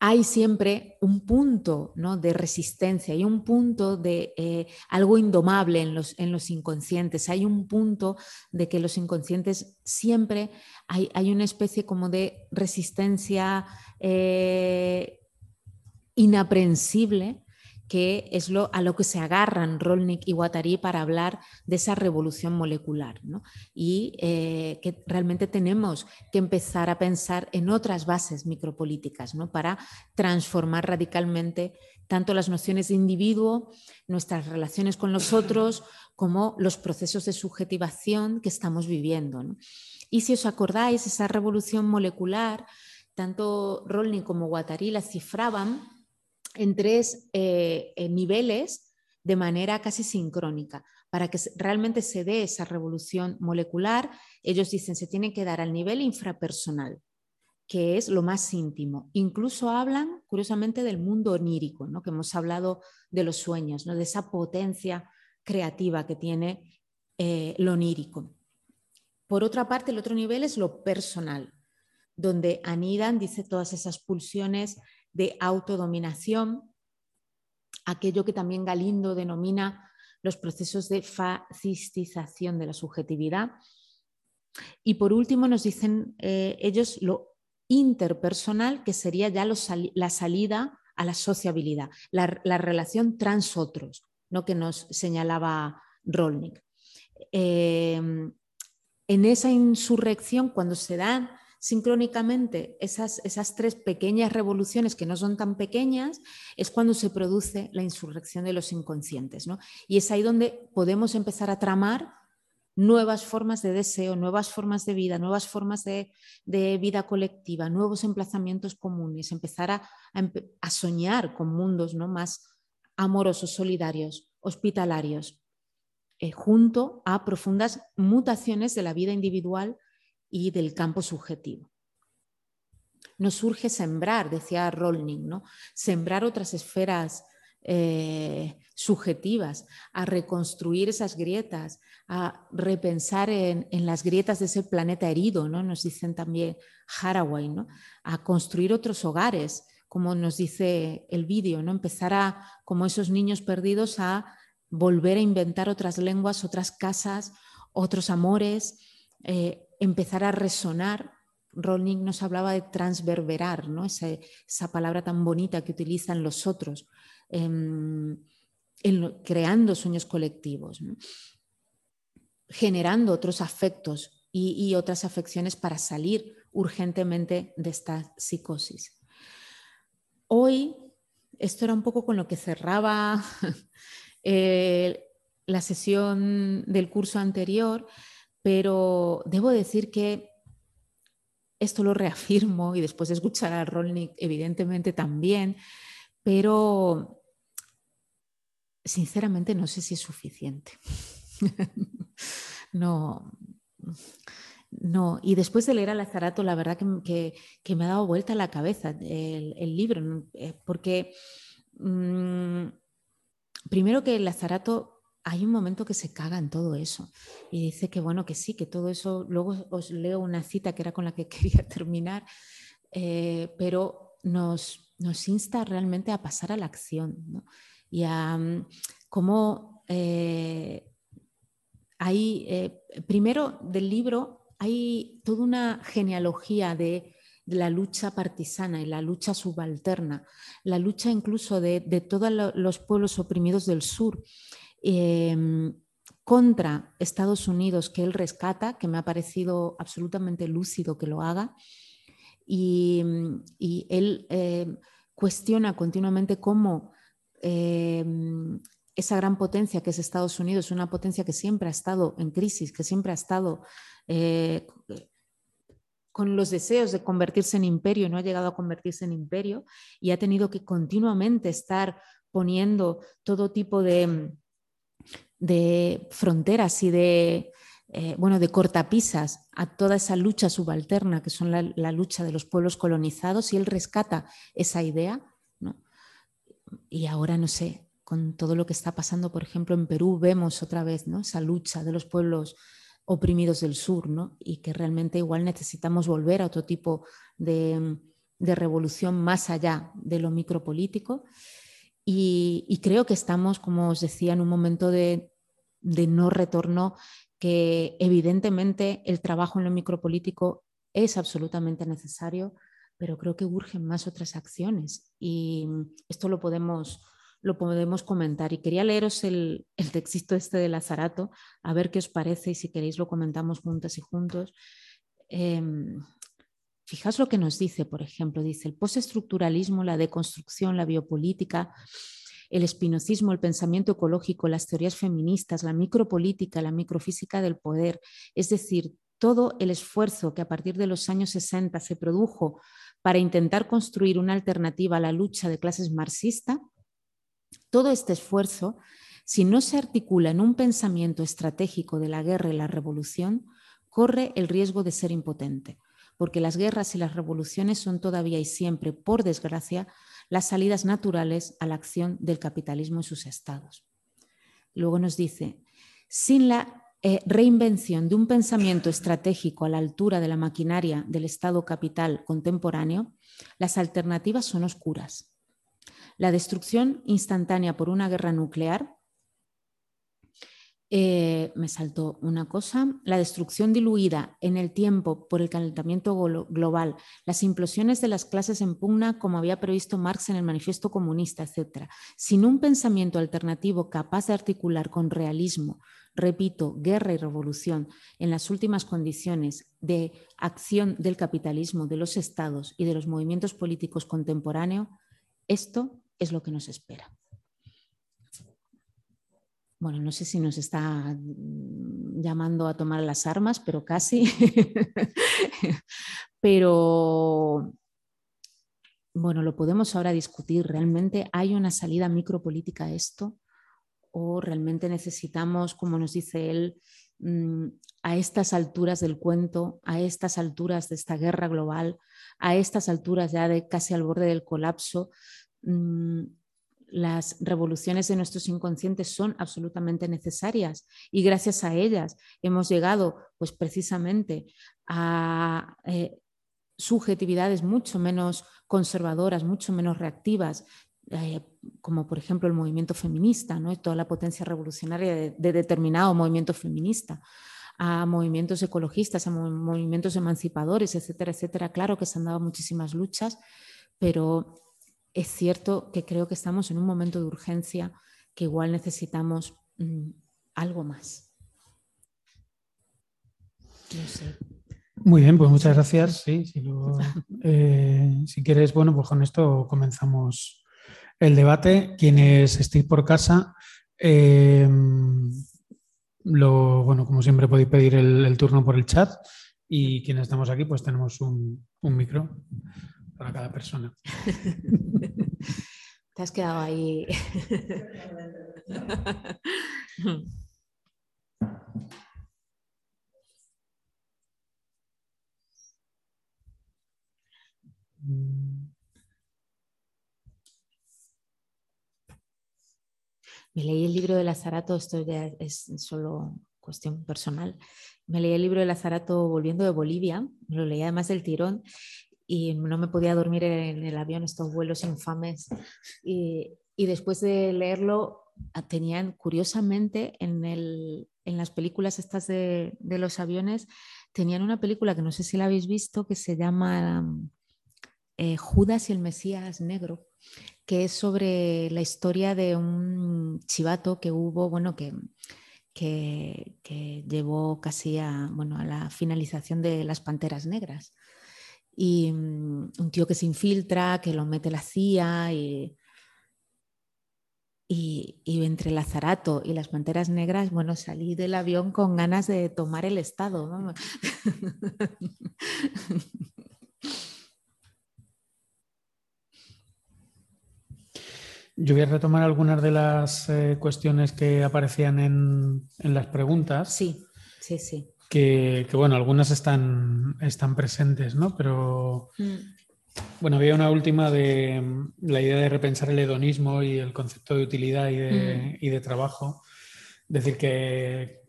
hay siempre un punto ¿no? de resistencia, hay un punto de eh, algo indomable en los, en los, inconscientes, hay un punto de que los inconscientes siempre hay, hay una especie como de resistencia eh, inaprensible que es lo, a lo que se agarran Rolnik y Guattari para hablar de esa revolución molecular. Y eh, que realmente tenemos que empezar a pensar en otras bases micropolíticas ¿no? para transformar radicalmente tanto las nociones de individuo, nuestras relaciones con los otros, como los procesos de subjetivación que estamos viviendo. Y si os acordáis, esa revolución molecular, tanto Rolnik como Guattari la cifraban en tres eh, niveles de manera casi sincrónica. Para que realmente se dé esa revolución molecular, ellos dicen se tiene que dar al nivel infrapersonal, que es lo más íntimo. Incluso hablan, curiosamente, del mundo onírico, ¿no? que hemos hablado de los sueños, ¿no? de esa potencia creativa que tiene eh, lo onírico. Por otra parte, el otro nivel es lo personal, donde anidan, dice, todas esas pulsiones de autodominación, aquello que también Galindo denomina los procesos de fascistización de la subjetividad. Y por último nos dicen eh, ellos lo interpersonal, que sería ya la salida a la sociabilidad, la, relación trans-otros, ¿no? que nos señalaba Rolnik. Eh, en esa insurrección, cuando se dan sincrónicamente esas, esas tres pequeñas revoluciones que no son tan pequeñas, es cuando se produce la insurrección de los inconscientes. ¿no? Y es ahí donde podemos empezar a tramar nuevas formas de deseo, nuevas formas de vida, nuevas formas de, vida colectiva, nuevos emplazamientos comunes, empezar a, a, soñar con mundos ¿no? más amorosos, solidarios, hospitalarios, eh, junto a profundas mutaciones de la vida individual y del campo subjetivo. Nos surge sembrar, decía Rolning, ¿no? sembrar otras esferas eh, subjetivas, a reconstruir esas grietas, a repensar en, las grietas de ese planeta herido, ¿no? nos dicen también Haraway, ¿no? a construir otros hogares, como nos dice el vídeo, ¿no? empezar a, como esos niños perdidos, a volver a inventar otras lenguas, otras casas, otros amores, eh, empezar a resonar. Rolling nos hablaba de transverberar, ¿no? esa, palabra tan bonita que utilizan los otros, em, creando sueños colectivos, generando otros afectos y, otras afecciones para salir urgentemente de esta psicosis. Hoy, esto era un poco con lo que cerraba eh, la sesión del curso anterior, pero debo decir que esto lo reafirmo y después de escuchar a Rolnik, evidentemente también, pero sinceramente no sé si es suficiente. no, no, y después de leer a Lazarato, la verdad que, me ha dado vuelta la cabeza el, libro, eh, porque mm, primero que Lazarato hay un momento que se caga en todo eso y dice que bueno, que sí, que todo eso, luego os leo una cita que era con la que quería terminar, eh, pero nos, nos insta realmente a pasar a la acción y a mm, cómo eh, hay, eh, primero del libro hay toda una genealogía de, la lucha partisana y la lucha subalterna, la lucha incluso de, todos los pueblos oprimidos del sur. Em, contra Estados Unidos que él rescata, que me ha parecido absolutamente lúcido que lo haga, y, él em, cuestiona continuamente cómo em, esa gran potencia que es Estados Unidos, una potencia que siempre ha estado en crisis, que siempre ha estado eh, con los deseos de convertirse en imperio, no ha llegado a convertirse en imperio y ha tenido que continuamente estar poniendo todo tipo de, de fronteras y de, eh, bueno, de cortapisas a toda esa lucha subalterna que son la, lucha de los pueblos colonizados y él rescata esa idea. Y ahora, no sé, con todo lo que está pasando, por ejemplo, en Perú, vemos otra vez ¿no? esa lucha de los pueblos oprimidos del sur ¿no? y que realmente igual necesitamos volver a otro tipo de, de revolución más allá de lo micropolítico. Y, creo que estamos, como os decía, en un momento de, no retorno que evidentemente el trabajo en lo micropolítico es absolutamente necesario, pero creo que urgen más otras acciones y esto lo podemos, lo podemos comentar. Y quería leeros el, el texto este de Lazarato, a ver qué os parece y si queréis lo comentamos juntas y juntos. Em, Fijaos lo que nos dice, por ejemplo, dice el postestructuralismo, la deconstrucción, la biopolítica, el espinocismo, el pensamiento ecológico, las teorías feministas, la micropolítica, la microfísica del poder, es decir, todo el esfuerzo que a partir de los años 60 se produjo para intentar construir una alternativa a la lucha de clases marxista, todo este esfuerzo, si no se articula en un pensamiento estratégico de la guerra y la revolución, corre el riesgo de ser impotente porque las guerras y las revoluciones son todavía y siempre, por desgracia, las salidas naturales a la acción del capitalismo y sus estados. Luego nos dice, sin la eh, reinvención de un pensamiento estratégico a la altura de la maquinaria del Estado capital contemporáneo, las alternativas son oscuras. La destrucción instantánea por una guerra nuclear eh, me saltó una cosa, la destrucción diluida en el tiempo por el calentamiento global, las implosiones de las clases en pugna como había previsto Marx en el manifiesto comunista, etc. Sin un pensamiento alternativo capaz de articular con realismo, repito, guerra y revolución en las últimas condiciones de acción del capitalismo, de los estados y de los movimientos políticos contemporáneos, esto es lo que nos espera bueno, no sé si nos está mm, llamando a tomar las armas, pero casi. pero bueno, lo podemos ahora discutir. ¿Realmente hay una salida micropolítica a esto? ¿O realmente necesitamos, como nos dice él, mm, a estas alturas del cuento, a estas alturas de esta guerra global, a estas alturas ya de casi al borde del colapso, mm, las revoluciones de nuestros inconscientes son absolutamente necesarias y gracias a ellas hemos llegado pues precisamente a eh, subjetividades mucho menos conservadoras, mucho menos reactivas, eh, como por ejemplo el movimiento feminista ¿no? toda la potencia revolucionaria de, determinado movimiento feminista a movimientos ecologistas, a movimientos emancipadores, etcétera, etcétera. Claro que se han dado muchísimas luchas, pero es cierto que creo que estamos en un momento de urgencia que igual necesitamos mm, algo más. Muy bien, pues muchas gracias. Eh, si, quieres, bueno, pues con esto comenzamos el debate. Quienes estéis por casa, eh, lo, bueno, como siempre podéis pedir el, turno por el chat y quienes estamos aquí, pues tenemos un, un micro para cada persona. Te has quedado ahí. Me leí el libro de Lazarato, esto ya es solo cuestión personal. Me leí el libro de Lazarato volviendo de Bolivia, lo leí además del tirón y no me podía dormir en el avión, estos vuelos infames. Y, después de leerlo, ah, tenían curiosamente en, el, en las películas estas de, de, los aviones, tenían una película que no sé si la habéis visto, que se llama eh, Judas y el Mesías Negro, que es sobre la historia de un chivato que hubo, bueno, que, que, que llevó casi a, bueno, a la finalización de las Panteras Negras. Y um, un tío que se infiltra, que lo mete la CIA y y, entre el azarato y las panteras negras, bueno, salí del avión con ganas de tomar el estado. Yo voy a retomar algunas de las eh, cuestiones que aparecían en, las preguntas. Sí, sí, sí. Que, bueno, algunas están, están presentes, ¿no? Pero mm. Bueno, había una última de mm, la idea de repensar el hedonismo y el concepto de utilidad y de, mm. trabajo. Decir que,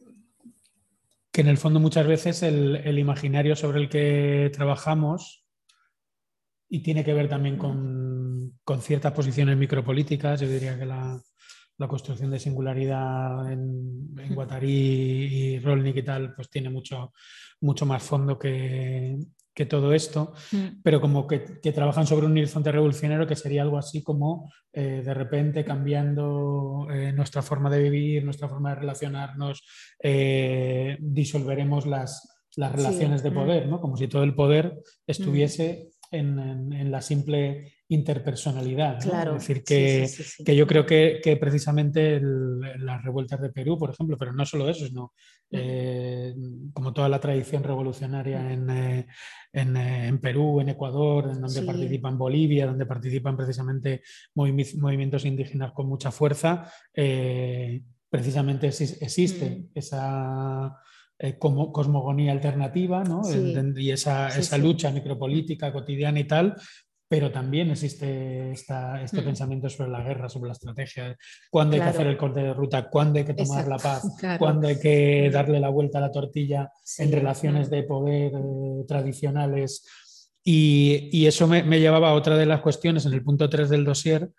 que en el fondo muchas veces el, imaginario sobre el que trabajamos y tiene que ver también con, ciertas posiciones micropolíticas, yo diría que la, construcción de singularidad en, en Guattari y Rolnik y tal, pues tiene mucho, mucho más fondo que, que todo esto, mm. pero como que, trabajan sobre un horizonte revolucionario que sería algo así como eh, de repente cambiando eh, nuestra forma de vivir, nuestra forma de relacionarnos, eh, disolveremos las, las relaciones de mm. poder, ¿no? como si todo el poder estuviese en, en, la simple interpersonalidad. Claro. Es decir, que, que yo creo que, que precisamente las revueltas de Perú, por ejemplo, pero no solo eso, sino eh, como toda la tradición revolucionaria en, eh, en, eh, en, Perú, en Ecuador, en donde participan Bolivia, donde participan precisamente movimientos indígenas con mucha fuerza, precisamente existe mm. esa como cosmogonía alternativa ¿no? y esa, esa lucha micropolítica cotidiana y tal, pero también existe este mm. pensamiento sobre la guerra, sobre la estrategia, cuándo hay que hacer el corte de ruta, cuándo hay que tomar la paz, cuándo hay que mm. darle la vuelta a la tortilla en relaciones mm. de poder eh, tradicionales. Y, eso me, llevaba a otra de las cuestiones en el punto 3 del dossier,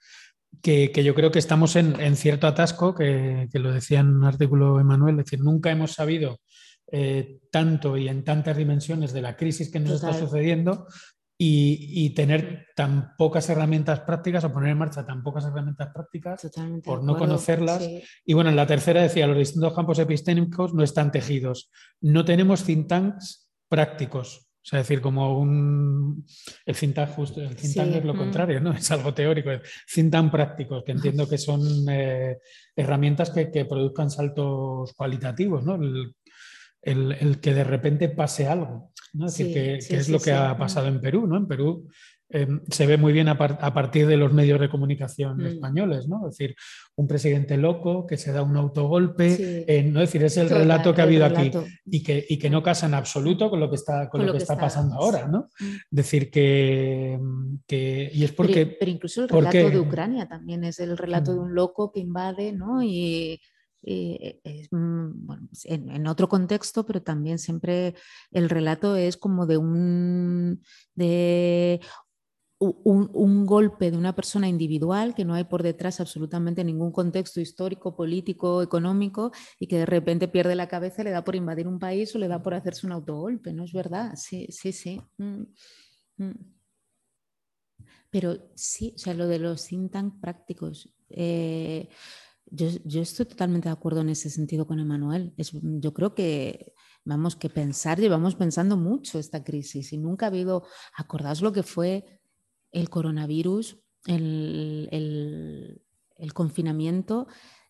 que, yo creo que estamos en, cierto atasco, que, lo decía en un artículo Emanuel, es decir, nunca hemos sabido eh, tanto y en tantas dimensiones de la crisis que nos está sucediendo y, tener tan pocas herramientas prácticas o poner en marcha tan pocas herramientas prácticas por no conocerlas. Y bueno, en la tercera decía, los distintos campos epistémicos no están tejidos. No tenemos think tanks prácticos. O sea, decir, como un... El think tank, justo, el think tank es lo mm. contrario, ¿no? Es algo teórico. Es think tank prácticos, que entiendo que son eh, herramientas que, que, produzcan saltos cualitativos, ¿no? El, el, el, que de repente pase algo. ¿no? Es decir, que, es lo que ha pasado en Perú. ¿no? En Perú em, se ve muy bien a, partir de los medios de comunicación mm. españoles, ¿no? Es decir, un presidente loco que se da un autogolpe, ¿no? Es decir, es el relato que ha habido aquí y que, y que no casa en absoluto con lo que está, con, lo, que, está, pasando ahora, ¿no? Mm. Decir que, que, y es porque... Pero, incluso el relato de Ucrania también es el relato de mm. un loco que invade, ¿no? Y eh, mm, en, otro contexto, pero también siempre el relato es como de un, de un, golpe de una persona individual, que no hay por detrás absolutamente ningún contexto histórico, político, económico, y que de repente pierde la cabeza, le da por invadir un país o le da por hacerse un autogolpe, ¿no es verdad? Sí, sí, sí. Mm, mm. Pero sí, o sea, lo de los think prácticos. Eh, yo, estoy totalmente de acuerdo en ese sentido con Emanuel. yo creo que vamos que pensar, llevamos pensando mucho esta crisis y nunca ha habido, acordaos lo que fue el coronavirus, el, el, confinamiento,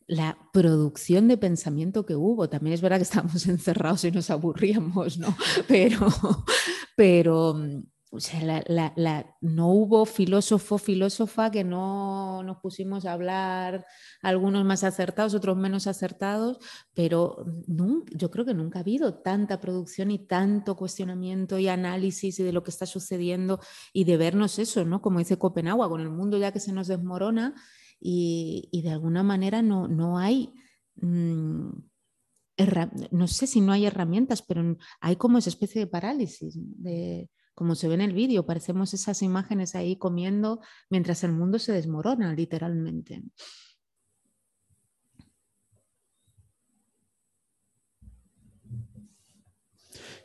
la producción de pensamiento que hubo. También es verdad que estábamos encerrados y nos aburríamos, ¿no? Pero, pero o sea, no hubo filósofo, filósofa que no nos pusimos a hablar, algunos más acertados, otros menos acertados, pero yo creo que nunca ha habido tanta producción y tanto cuestionamiento y análisis de lo que está sucediendo y de vernos eso, ¿no? Como dice Copenhague, con el mundo ya que se nos desmorona y, de alguna manera no, no hay... Mm, no sé si no hay herramientas, pero hay como esa especie de parálisis de, como se ve en el vídeo, parecemos esas imágenes ahí comiendo mientras el mundo se desmorona, literalmente.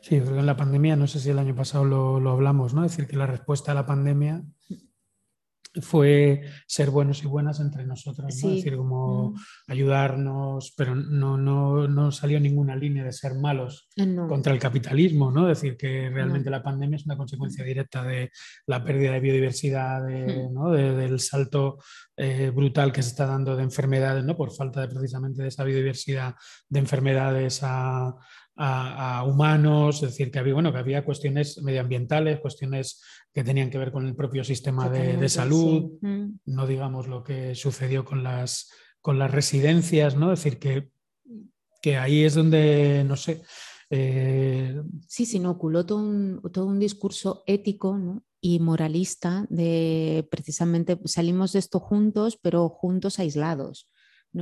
Sí, porque en la pandemia, no sé si el año pasado lo, lo hablamos, ¿no? Es decir, que la respuesta a la pandemia fue ser buenos y buenas entre nosotros, ¿no? es decir, como ayudarnos, pero no, no, no, salió ninguna línea de ser malos contra el capitalismo, ¿no? Es decir, que realmente la pandemia es una consecuencia directa de la pérdida de biodiversidad, de, del salto eh, brutal que se está dando de enfermedades, ¿no? Por falta de precisamente de esa biodiversidad de enfermedades a, a, humanos, es decir, que había, bueno, que había cuestiones medioambientales, cuestiones que tenían que ver con el propio sistema de, salud, mm. no digamos lo que sucedió con las, con las residencias, ¿no? Es decir, que, que ahí es donde, no sé... Eh... Sí, se inoculó todo un, todo un discurso ético y moralista de precisamente salimos de esto juntos, pero juntos aislados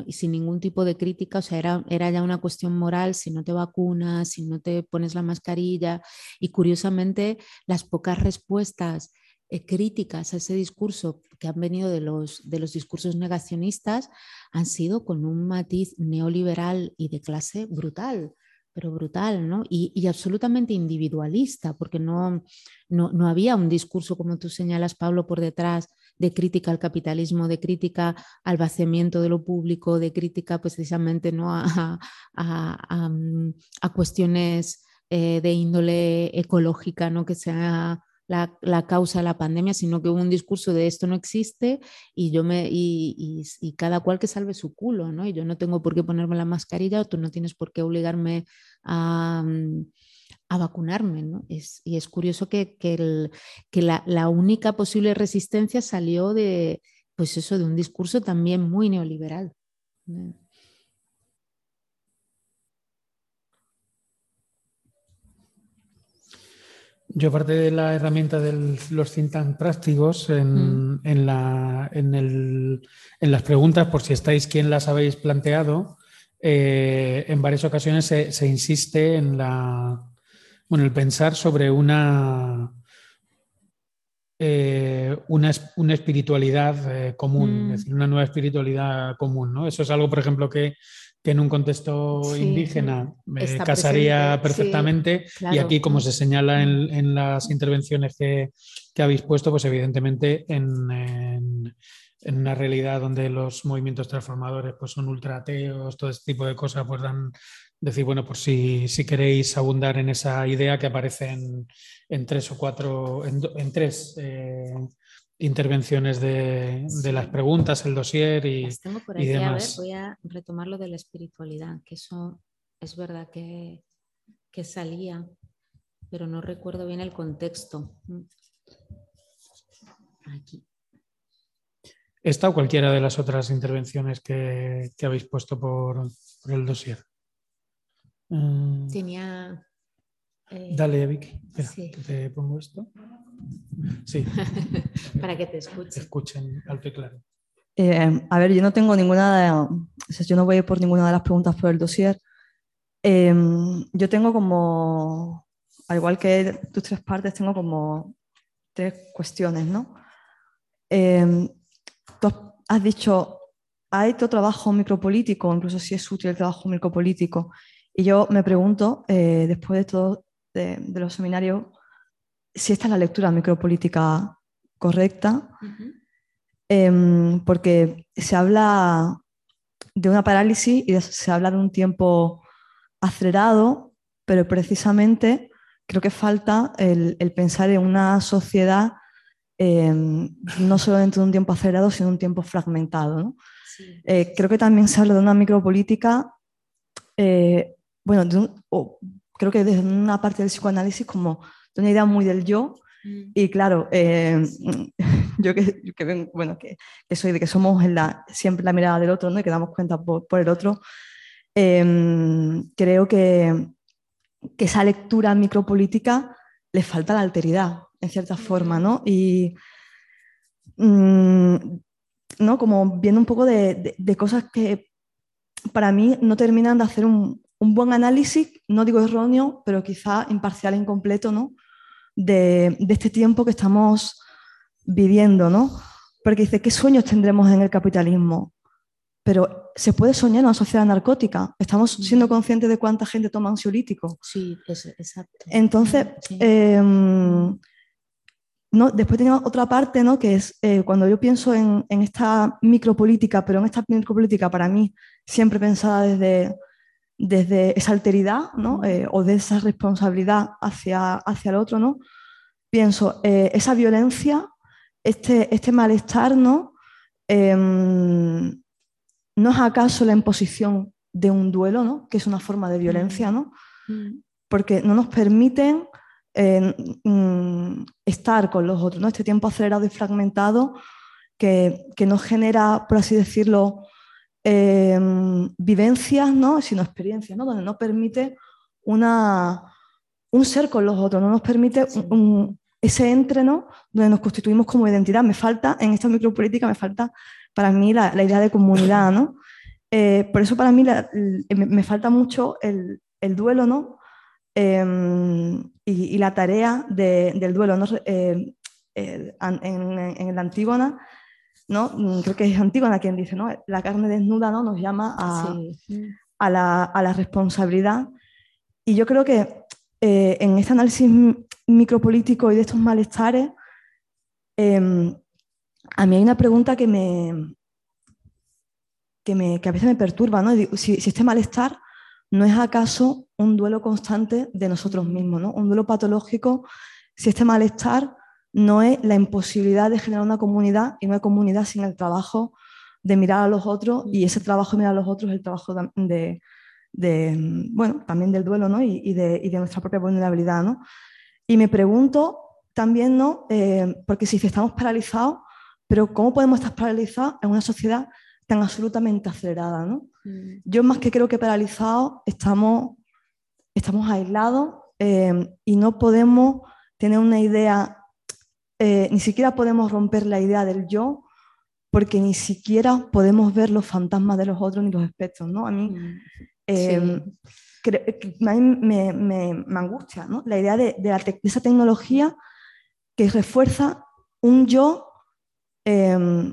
y sin ningún tipo de crítica, o sea, era, era ya una cuestión moral si no te vacunas, si no te pones la mascarilla y curiosamente las pocas respuestas eh, críticas a ese discurso que han venido de los, de los discursos negacionistas han sido con un matiz neoliberal y de clase brutal pero brutal, ¿no? Y, y, absolutamente individualista, porque no, no, no, había un discurso, como tú señalas, Pablo, por detrás de crítica al capitalismo, de crítica al vaciamiento de lo público, de crítica pues, precisamente ¿no? a, a, mm, cuestiones eh, de índole ecológica, ¿no? que sea la, la, causa de la pandemia, sino que hubo un discurso de esto no existe y, yo me, y, y, cada cual que salve su culo, ¿no? y yo no tengo por qué ponerme la mascarilla o tú no tienes por qué obligarme a... a vacunarme. ¿no? Es, y es curioso que, que, el, que la, la, única posible resistencia salió de, pues eso, de un discurso también muy neoliberal. Yo aparte de la herramienta de los think prácticos en, mm. en, la, en, el, en, las preguntas, por si estáis quién las habéis planteado, eh, en varias ocasiones se, se, insiste en la, bueno, el pensar sobre una, eh, una, espiritualidad eh, común, es mm. decir, una nueva espiritualidad común. ¿no? Eso es algo, por ejemplo, que, en un contexto indígena me casaría perfectamente y aquí, como se señala en, las intervenciones que, habéis puesto, pues evidentemente en, una realidad donde los movimientos transformadores pues, son ultra ateos, todo este tipo de cosas, pues dan decir, bueno, por si, si queréis abundar en esa idea que aparece en, tres o cuatro, en, tres eh, intervenciones de, las preguntas, el dossier y, las tengo por aquí, A ver, voy a retomar lo de la espiritualidad, que eso es verdad que, que salía, pero no recuerdo bien el contexto. Aquí. Esta o cualquiera de las otras intervenciones que, habéis puesto por el dossier. Mm. Tenía. Eh, Dale, Vicky. te pongo esto. Sí. Para que te escuchen. escuchen alto y claro. Eh, a ver, yo no tengo ninguna. De, yo no voy por ninguna de las preguntas por el dossier. Em, yo tengo como. Al igual que tus tres partes, tengo como tres cuestiones, ¿no? Em, tú has dicho, ¿hay tu trabajo micropolítico? Incluso si es útil el trabajo micropolítico. Y yo me pregunto, eh, después de todo, de, los seminarios, si esta es la lectura micropolítica correcta, em, porque se habla de una parálisis y se habla de un tiempo acelerado, pero precisamente creo que falta el, pensar en una sociedad em, no solo dentro de un tiempo acelerado, sino un tiempo fragmentado. Eh, creo que también se habla de una micropolítica eh, bueno, creo que desde una parte del psicoanálisis como de una idea muy del yo. Mm. Y claro, eh, yo que, que, bueno, que, soy de que somos en la, siempre la mirada del otro ¿no? y que damos cuenta por, el otro, em, creo que, que, esa lectura micropolítica le falta la alteridad, en cierta forma, ¿no? Y mm, ¿no? como viendo un poco de, de, cosas que para mí no terminan de hacer un, un buen análisis, no digo erróneo, pero quizá imparcial e incompleto, ¿no? de, de este tiempo que estamos viviendo, ¿no? Porque dice, ¿qué sueños tendremos en el capitalismo? Pero se puede soñar en una sociedad narcótica. Estamos siendo conscientes de cuánta gente toma ansiolítico. Sí, es, exacto. Entonces, Sí. em, no, después tenía otra parte, ¿no? que es eh, cuando yo pienso en, en esta micropolítica, pero en esta micropolítica para mí siempre pensada desde, desde esa alteridad ¿no? Eh, o de esa responsabilidad hacia, hacia el otro, ¿no? pienso, eh, esa violencia, este, este malestar, ¿no? Em, ¿no es acaso la imposición de un duelo, ¿no? que es una forma de violencia, ¿no? Mm, porque no nos permiten eh, mm, estar con los otros, ¿no? Este tiempo acelerado y fragmentado que, que nos genera, por así decirlo, eh, vivencias, ¿no? Sino experiencias, ¿no? Donde no permite una, un ser con los otros, no nos permite Sí. un- un- ese entreno donde nos constituimos como identidad. Me falta, en esta micropolítica, me falta para mí la, la idea de comunidad, ¿no? Eh, por eso para mí la- me, me falta mucho el, el duelo, ¿no? Em, y, y la tarea de- del duelo, ¿no? Eh, eh, en, en la Antígona, ¿no? Mm, Creo que es Antígona quien dice, ¿no? La carne desnuda, ¿no? Nos llama a, sí. a la, a la responsabilidad. Y yo creo que eh, en este análisis micropolítico y de estos malestares, em, a mí hay una pregunta que me, que, me, que a veces me perturba, ¿no? Si, si este malestar no es acaso un duelo constante de nosotros mismos, ¿no? Un duelo patológico, si este malestar no es la imposibilidad de generar una comunidad y una comunidad sin el trabajo de mirar a los otros y ese trabajo de mirar a los otros es el trabajo de, de- de, bueno, también del duelo ¿no? y, y de, y de nuestra propia vulnerabilidad. ¿no? Y me pregunto también, ¿no? Eh, porque si estamos paralizados, pero ¿cómo podemos estar paralizados en una sociedad tan absolutamente acelerada? ¿no? Mm, Yo más que creo que paralizados, estamos, estamos aislados eh, y no podemos tener una idea, eh, ni siquiera podemos romper la idea del yo, porque ni siquiera podemos ver los fantasmas de los otros ni los espectros. ¿no? A mí, mm, eh, a mí me, me- me angustia ¿no? la idea de, de la tec- de esa tecnología que refuerza un yo eh,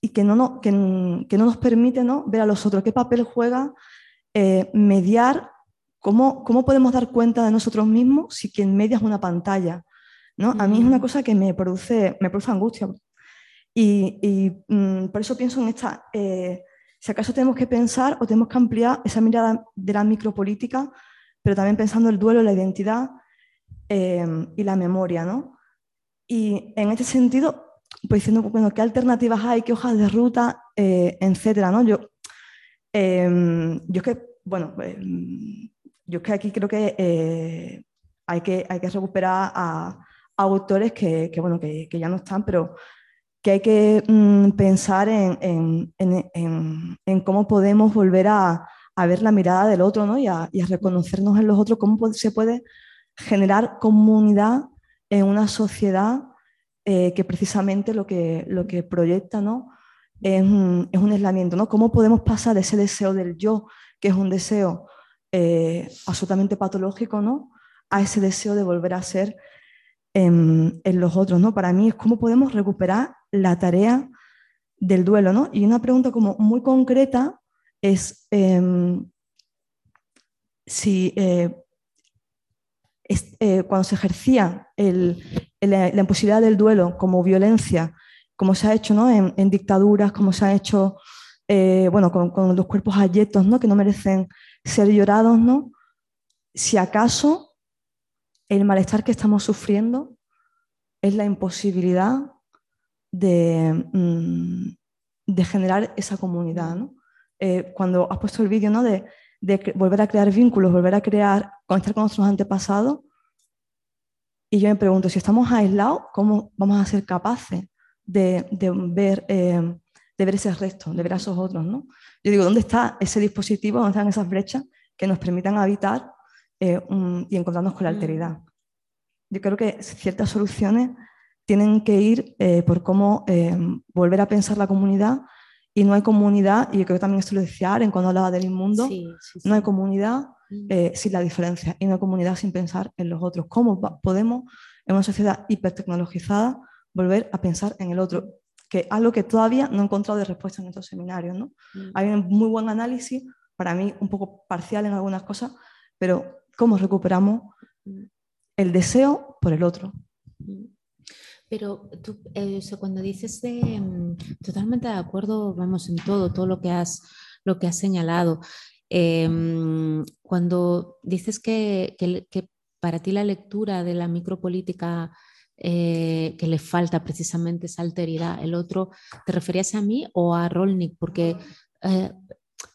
y que no, no- que, n- que no nos permite ¿no? ver a los otros. ¿Qué papel juega eh, mediar? ¿Cómo, ¿Cómo podemos dar cuenta de nosotros mismos si quien media es una pantalla? ¿No? A mí es una Mm. cosa que me produce, me produce angustia. Y, y, mm, por eso pienso en esta, eh, si acaso tenemos que pensar o tenemos que ampliar esa mirada de la micropolítica, pero también pensando el duelo, la identidad eh, y la memoria. ¿no? Y en este sentido, pues diciendo, bueno, ¿qué alternativas hay? ¿Qué hojas de ruta? Eh, etcétera, ¿no? Yo, eh, yo es que, bueno, pues, yo es que aquí creo que, eh, hay, que hay que recuperar a autores que, bueno, que, ya no están, pero que hay que mm, pensar en, en- en- cómo podemos volver a, ver la mirada del otro ¿no? y, a, reconocernos en los otros, cómo se puede generar comunidad en una sociedad eh, que precisamente lo que, lo que proyecta ¿no? es, un, es aislamiento. ¿no? ¿Cómo podemos pasar de ese deseo del yo, que es un deseo eh, absolutamente patológico, ¿no? a ese deseo de volver a ser en, los otros, ¿no? Para mí es cómo podemos recuperar la tarea del duelo, ¿no? Y una pregunta como muy concreta es em, si eh, eh, cuando se ejercía la, imposibilidad del duelo como violencia, como se ha hecho ¿no? en, dictaduras, como se ha hecho eh, bueno, con, los cuerpos ayetos ¿no? que no merecen ser llorados, ¿no? si acaso el malestar que estamos sufriendo es la imposibilidad de, mm, generar esa comunidad. Eh, cuando has puesto el vídeo ¿no? de, volver a crear vínculos, volver a crear, conectar con nuestros antepasados, y yo me pregunto, si estamos aislados, ¿cómo vamos a ser capaces de, de ver, eh, de ver ese resto, de ver a esos otros? ¿no? Yo digo, ¿dónde está ese dispositivo, dónde están esas brechas que nos permitan habitar eh, un- y encontrarnos con la Mm. alteridad? Yo creo que ciertas soluciones tienen que ir eh, por cómo eh, volver a pensar la comunidad y no hay comunidad, y yo creo que también esto lo decía Aren cuando hablaba del inmundo, no hay comunidad mm. eh, sin la diferencia y no hay comunidad sin pensar en los otros. ¿Cómo podemos, en una sociedad hipertecnologizada, volver a pensar en el otro? Que algo que todavía no he encontrado de respuesta en estos seminarios. ¿no? Mm. Hay un muy buen análisis, para mí un poco parcial en algunas cosas, pero ¿cómo recuperamos el deseo por el otro? Pero tú, eh, cuando dices de, mm, totalmente de acuerdo, vamos, en todo, todo lo que has, lo que has señalado. Em, cuando dices que, que, para ti la lectura de la micropolítica eh, que le falta precisamente esa alteridad, el otro, ¿te referías a mí o a Rolnik? Porque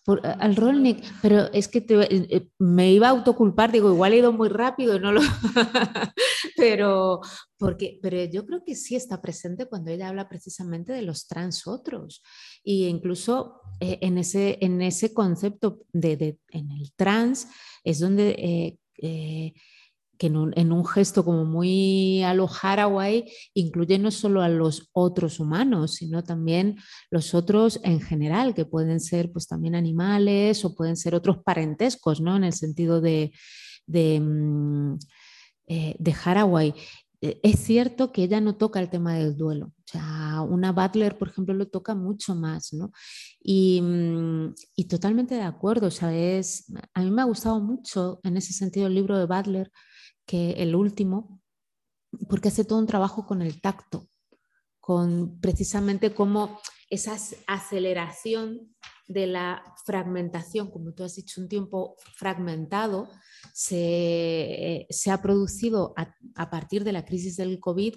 eh, al Rolnik, pero es que eh, eh, me iba a autoculpar, digo, igual he ido muy rápido, no lo... pero, porque, pero yo creo que sí está presente cuando ella habla precisamente de los trans otros. Y incluso eh, en, ese, en ese concepto de, en el trans es donde que en un, gesto como muy a lo Haraway incluye no solo a los otros humanos, sino también los otros en general, que pueden ser pues también animales o pueden ser otros parentescos, ¿no? En el sentido de, de, mm, eh, Haraway. Eh, es cierto que ella no toca el tema del duelo. O sea, una Butler, por ejemplo, lo toca mucho más, ¿no? Y, mm, y totalmente de acuerdo. O sea, a mí me ha gustado mucho en ese sentido el libro de Butler que el último, porque hace todo un trabajo con el tacto, con precisamente cómo esa aceleración de la fragmentación, como tú has dicho, un tiempo fragmentado, se, se ha producido a, partir de la crisis del COVID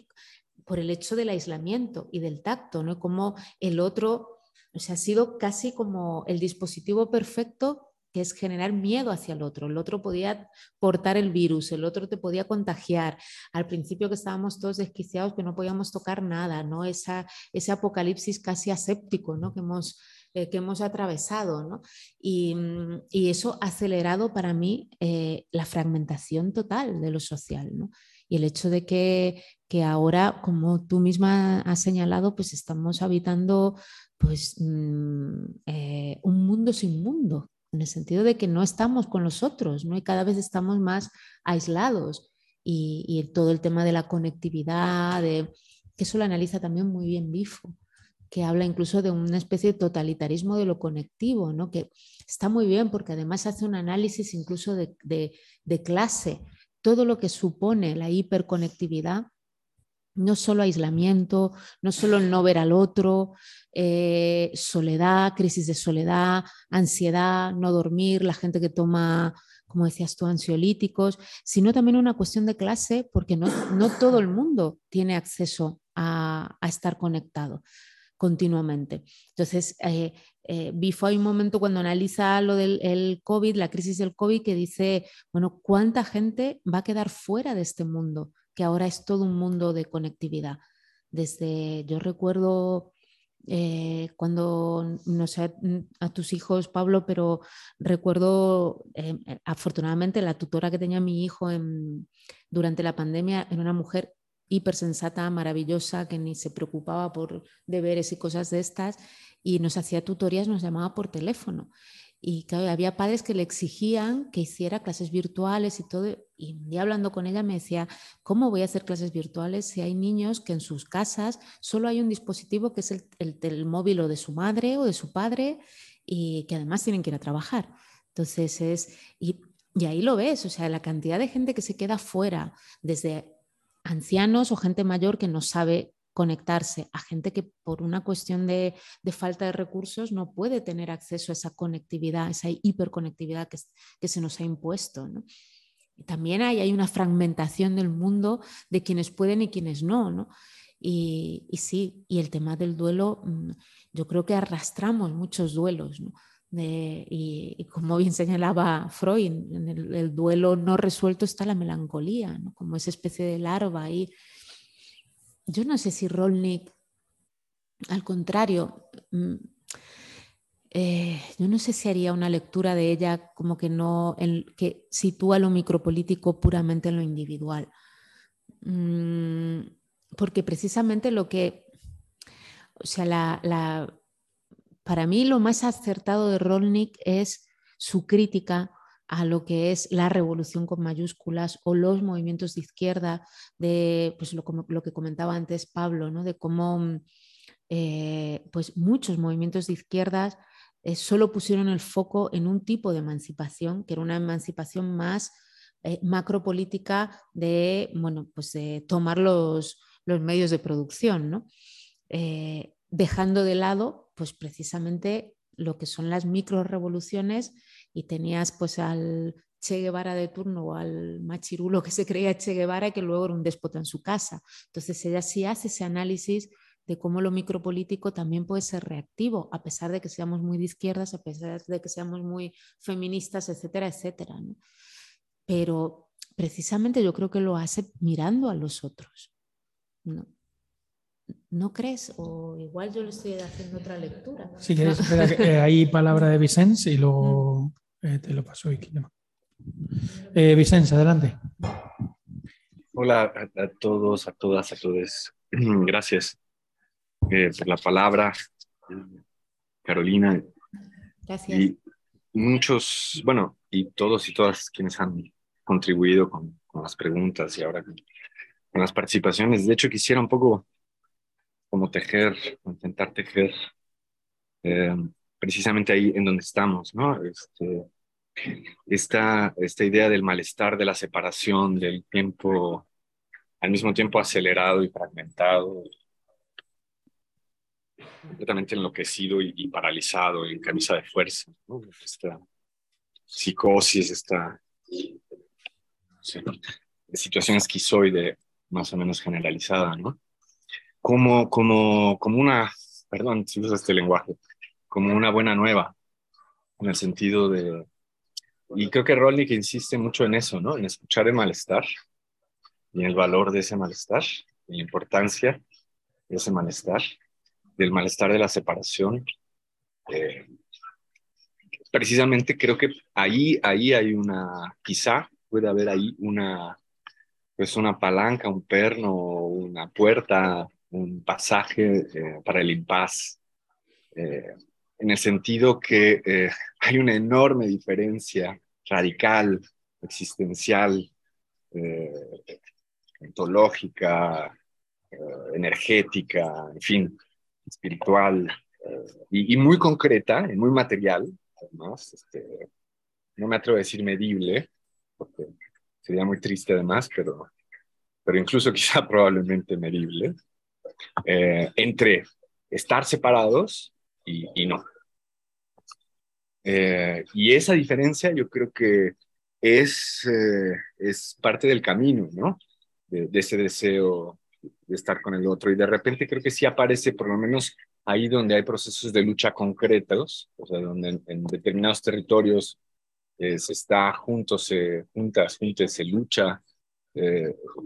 por el hecho del aislamiento y del tacto, ¿no? Como el otro, o sea, ha sido casi como el dispositivo perfecto que es generar miedo hacia el otro. El otro podía portar el virus, el otro te podía contagiar. Al principio que estábamos todos desquiciados, que no podíamos tocar nada, ¿no? Esa, ese apocalipsis casi aséptico, ¿no? Que hemos, eh, que hemos atravesado, ¿no? Y, mm, y, eso ha acelerado para mí eh, la fragmentación total de lo social, ¿no? Y el hecho de que, que ahora, como tú misma has señalado, pues estamos habitando pues, mm, eh, un mundo sin mundo, en el sentido de que no estamos con los otros, ¿no? y cada vez estamos más aislados. Y, todo el tema de la conectividad, de, que eso lo analiza también muy bien Bifo, que habla incluso de una especie de totalitarismo de lo conectivo, ¿no? que está muy bien porque además hace un análisis incluso de, de clase, todo lo que supone la hiperconectividad no solo aislamiento, no solo no ver al otro, eh, soledad, crisis de soledad, ansiedad, no dormir, la gente que toma, como decías tú, ansiolíticos, sino también una cuestión de clase, porque no, todo el mundo tiene acceso a, estar conectado continuamente. Entonces, eh, eh, Bifo hay un momento cuando analiza lo del COVID, la crisis del COVID, que dice, bueno, ¿cuánta gente va a quedar fuera de este mundo? Que ahora es todo un mundo de conectividad. Desde, yo recuerdo eh, cuando, no sé a tus hijos, Pablo, pero recuerdo, eh, afortunadamente, la tutora que tenía mi hijo durante la pandemia era una mujer hipersensata, maravillosa, que ni se preocupaba por deberes y cosas de estas, y nos hacía tutorías, nos llamaba por teléfono. Y había padres que le exigían que hiciera clases virtuales y todo. Y un día hablando con ella me decía, ¿cómo voy a hacer clases virtuales si hay niños que en sus casas solo hay un dispositivo que es el, el, móvil o de su madre o de su padre y que además tienen que ir a trabajar? Entonces es, y, y ahí lo ves, o sea, la cantidad de gente que se queda fuera, desde ancianos o gente mayor que no sabe conectarse a gente que por una cuestión de, falta de recursos no puede tener acceso a esa conectividad, esa hiperconectividad que, que se nos ha impuesto. También hay, una fragmentación del mundo de quienes pueden y quienes no. Y, sí, y el tema del duelo, mm, yo creo que arrastramos muchos duelos. y, como bien señalaba Freud, en el, duelo no resuelto está la melancolía, como esa especie de larva ahí yo no sé si Rolnik, al contrario, mm, eh, yo no sé si haría una lectura de ella como que no, que sitúa lo micropolítico puramente en lo individual. Mm, porque precisamente lo que, o sea, la, para mí lo más acertado de Rolnik es su crítica a lo que es la revolución con mayúsculas o los movimientos de izquierda, de pues lo, lo que comentaba antes Pablo, ¿no? de cómo eh, pues muchos movimientos de izquierdas eh, solo pusieron el foco en un tipo de emancipación, que era una emancipación más eh, macropolítica de, bueno, pues tomar los, los, medios de producción, ¿no? dejando de lado pues precisamente lo que son las micro revoluciones y tenías pues al Che Guevara de turno o al machirulo que se creía Che Guevara que luego era un déspota en su casa. Entonces ella sí hace ese análisis de cómo lo micropolítico también puede ser reactivo, a pesar de que seamos muy de izquierdas, a pesar de que seamos muy feministas, etcétera, etcétera. Pero precisamente yo creo que lo hace mirando a los otros. ¿no? ¿No crees? O igual yo le estoy haciendo otra lectura. Sí, que eh, hay palabra de Vicens y luego mm. eh, te lo paso. Eh, Vicens, adelante. Hola a, todos, a todas, a todos. Gracias eh, por la palabra, Carolina. Gracias. Y muchos, bueno, y todos y todas quienes han contribuido con, con las preguntas y ahora con, con las participaciones. De hecho, quisiera un poco como tejer, intentar tejer eh, precisamente ahí en donde estamos, ¿no? Este, esta, esta idea del malestar, de la separación, del tiempo al mismo tiempo acelerado y fragmentado, completamente enloquecido y, paralizado, en camisa de fuerza, ¿no? Esta psicosis, esta situación esquizoide más o menos generalizada, ¿no? como, como, como una, perdón si uso este lenguaje, como una buena nueva, en el sentido de, y creo que Rolnik insiste mucho en eso, ¿no? En escuchar el malestar y el valor de ese malestar, en la importancia de ese malestar, del malestar de la separación. Eh, precisamente creo que ahí, ahí hay una, quizá puede haber ahí una, pues una palanca, un perno, una puerta un pasaje eh, para el impas, eh, en el sentido que hay una enorme diferencia radical, existencial, ontológica, energética, en fin, espiritual y, muy concreta, y muy material, además, este, no me atrevo a decir medible, porque sería muy triste además, pero, pero incluso quizá probablemente medible, eh, entre estar separados y, no. Eh, y esa diferencia yo creo que es, eh, es parte del camino, ¿no? De, ese deseo de estar con el otro. Y de repente creo que sí aparece, por lo menos ahí donde hay procesos de lucha concretos, o sea, donde en, determinados territorios se está juntos, se, juntas, juntos, se lucha,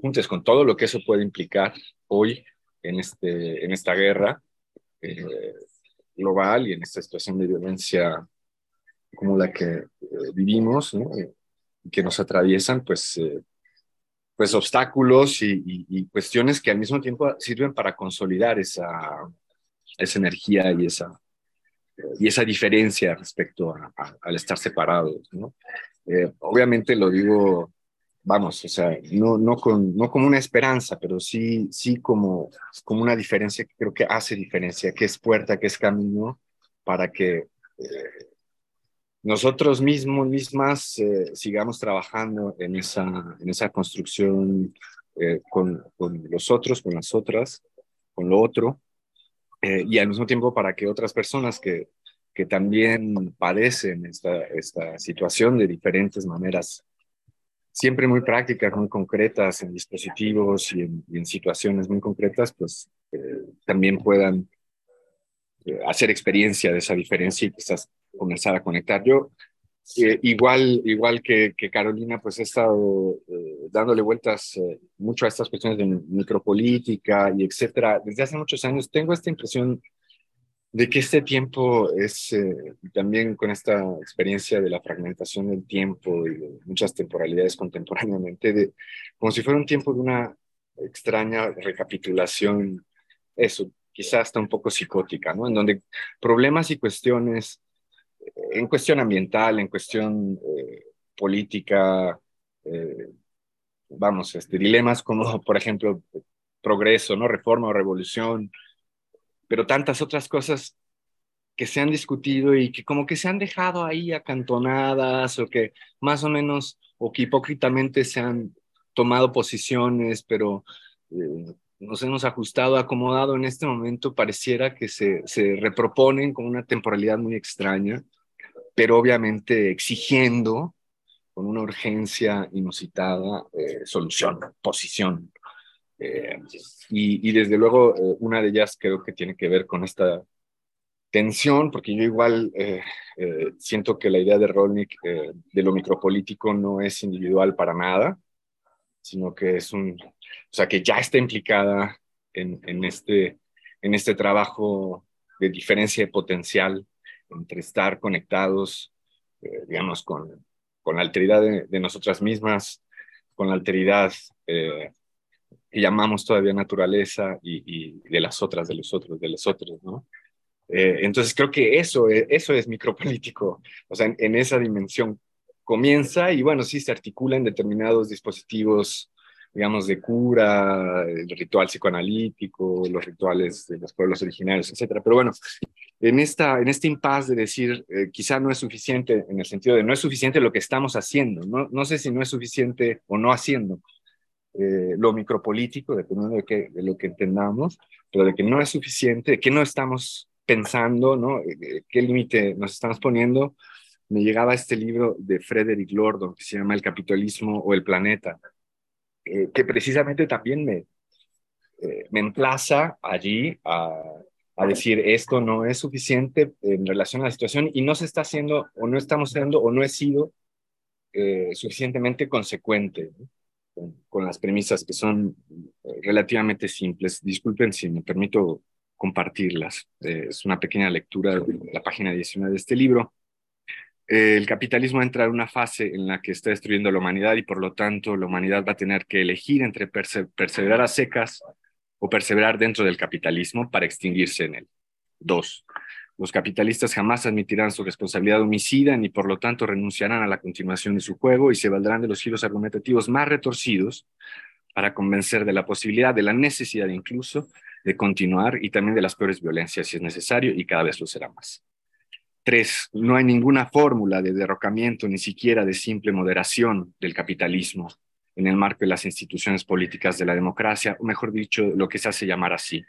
juntos con todo lo que eso puede implicar hoy en, este, en esta guerra eh, global y en esta situación de violencia como la que eh, vivimos, ¿no? que nos atraviesan, pues, eh, pues obstáculos y, cuestiones que al mismo tiempo sirven para consolidar esa, esa energía y esa, y esa diferencia respecto al estar separados. ¿no? obviamente lo digo vamos, o sea, no, no, con, no como una esperanza, pero sí, sí como, como una diferencia que creo que hace diferencia, que es puerta, que es camino para que eh, nosotros mismos, mismas, eh, sigamos trabajando en esa, en esa construcción eh, con, con, los otros, con las otras, con lo otro, y al mismo tiempo para que otras personas que, que también padecen esta, esta situación de diferentes maneras siempre muy prácticas, muy concretas en dispositivos y en, situaciones muy concretas, pues eh, también puedan eh, hacer experiencia de esa diferencia y quizás comenzar a conectar. Yo, eh, igual, igual que, Carolina, pues he estado dándole vueltas mucho a estas cuestiones de micropolítica y etcétera. Desde hace muchos años tengo esta impresión de que este tiempo es eh, también con esta experiencia de la fragmentación del tiempo y de muchas temporalidades contemporáneamente, de, como si fuera un tiempo de una extraña recapitulación, eso, quizás hasta un poco psicótica, ¿no? En donde problemas y cuestiones, eh, en cuestión ambiental, en cuestión eh, política, eh, vamos, este, dilemas como, por ejemplo, progreso, ¿no? Reforma o revolución, pero tantas otras cosas que se han discutido y que como que se han dejado ahí acantonadas o que más o menos o que hipócritamente se han tomado posiciones, pero eh, nos hemos ajustado, acomodado en este momento, pareciera que se, se reproponen con una temporalidad muy extraña, pero obviamente exigiendo con una urgencia inusitada eh, solución, posición. Eh, y, y, desde luego, una de ellas creo que tiene que ver con esta tensión, porque yo igual eh, eh, siento que la idea de Rolnik eh, de lo micropolítico no es individual para nada, sino que es un, o sea, que ya está implicada en, en este, en este trabajo de diferencia de potencial entre estar conectados, digamos, con, con la alteridad de, de, nosotras mismas, con la alteridad que llamamos todavía naturaleza y, y, de las otras, de los otros, de los otros, ¿no? Eh, entonces creo que eso, es, eso es micropolítico, o sea, en, esa dimensión comienza y bueno, sí se articula en determinados dispositivos, digamos, de cura, el ritual psicoanalítico, los rituales de los pueblos originarios, etcétera. Pero bueno, en, esta, en este impasse de decir, eh, quizá no es suficiente, en el sentido de no es suficiente lo que estamos haciendo, no, no sé si no es suficiente o no haciendo. Eh, lo micropolítico, dependiendo de, qué, de lo que entendamos, pero de que no es suficiente, de que no estamos pensando, ¿no? Eh, ¿Qué límite nos estamos poniendo? Me llegaba este libro de Frederick Lordon que se llama El capitalismo o el planeta, eh, que precisamente también me, me emplaza allí a, a, decir esto no es suficiente en relación a la situación y no se está haciendo o no estamos siendo o no he sido suficientemente consecuente con, con, las premisas que son relativamente simples. Disculpen si me permito compartirlas. Eh, es una pequeña lectura de la página 19 de este libro. Eh, el capitalismo entra en una fase en la que está destruyendo la humanidad y por lo tanto la humanidad va a tener que elegir entre perseverar a secas o perseverar dentro del capitalismo para extinguirse en él. Dos, los capitalistas jamás admitirán su responsabilidad homicida ni por lo tanto renunciarán a la continuación de su juego y se valdrán de los giros argumentativos más retorcidos para convencer de la posibilidad, de la necesidad incluso, de continuar y también de las peores violencias si es necesario y cada vez lo será más. Tres, no hay ninguna fórmula de derrocamiento, ni siquiera de simple moderación del capitalismo en el marco de las instituciones políticas de la democracia, o mejor dicho, lo que se hace llamar así.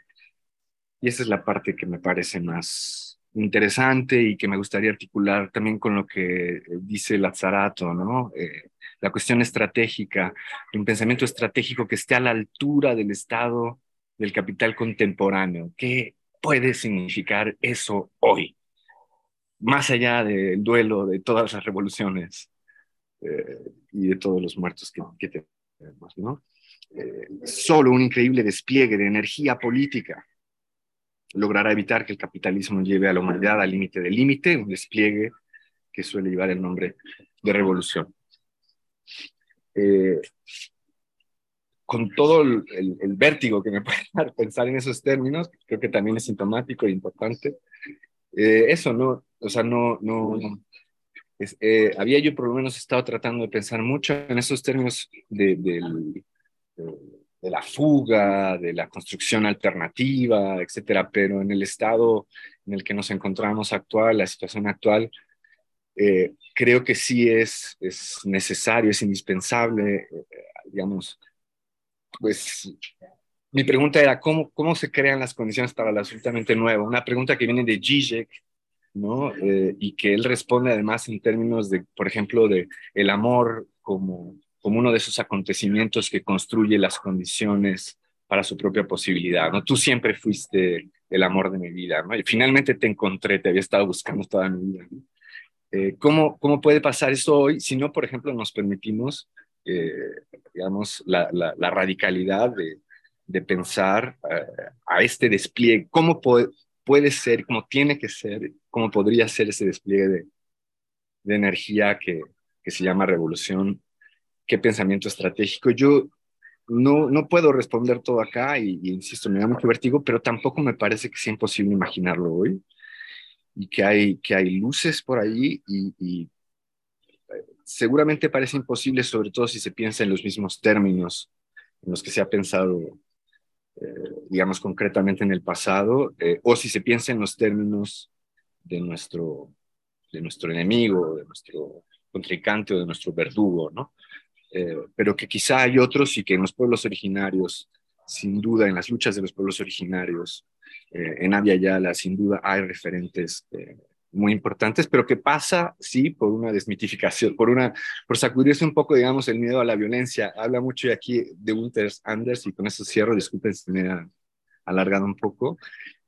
Y esa es la parte que me parece más interesante y que me gustaría articular también con lo que dice Lazzarato, ¿no? Eh, la cuestión estratégica, un pensamiento estratégico que esté a la altura del Estado del capital contemporáneo. ¿Qué puede significar eso hoy? Más allá del duelo de todas las revoluciones eh, y de todos los muertos que, que tenemos, ¿no? Eh, solo un increíble despliegue de energía política logrará evitar que el capitalismo lleve a la humanidad al límite del límite, un despliegue que suele llevar el nombre de revolución. Eh, con todo el, vértigo que me puede dar pensar en esos términos, creo que también es sintomático e importante. Eh, eso, ¿no? O sea, no, no, eh, había yo por lo menos estado tratando de pensar mucho en esos términos de, de, de, la fuga, de la construcción alternativa, etcétera, pero en el estado en el que nos encontramos actual, la situación actual, eh, creo que sí es, es necesario, es indispensable, digamos, pues mi pregunta era, ¿cómo, ¿cómo se crean las condiciones para lo absolutamente nuevo? Una pregunta que viene de Zizek, ¿no? Eh, y que él responde además en términos de, por ejemplo, de el amor como, como uno de esos acontecimientos que construye las condiciones para su propia posibilidad, ¿no? Tú siempre fuiste el amor de mi vida, ¿no? Y finalmente te encontré, te había estado buscando toda mi vida, eh, ¿cómo, ¿Cómo puede pasar eso hoy si no, por ejemplo, nos permitimos eh, digamos, la, la, radicalidad de, de pensar eh, a este despliegue, cómo puede, puede ser, cómo tiene que ser, cómo podría ser ese despliegue de, de energía que, que, se llama revolución, qué pensamiento estratégico. Yo no, no puedo responder todo acá y, insisto, me da mucho vértigo, pero tampoco me parece que sea imposible imaginarlo hoy y que hay, que hay luces por ahí y, eh, seguramente parece imposible, sobre todo si se piensa en los mismos términos en los que se ha pensado, eh, digamos, concretamente en el pasado, eh, o si se piensa en los términos de nuestro, de nuestro enemigo, de nuestro contrincante o de nuestro verdugo, ¿no? Eh, pero que quizá hay otros y que en los pueblos originarios, sin duda, en las luchas de los pueblos originarios, eh, en Abya Yala, sin duda hay referentes eh, muy importantes, pero que pasa, sí, por una desmitificación, por, una, por sacudirse un poco, digamos, el miedo a la violencia. Habla mucho aquí de Gunther Anders, y con eso cierro, disculpen si me ha alargado un poco,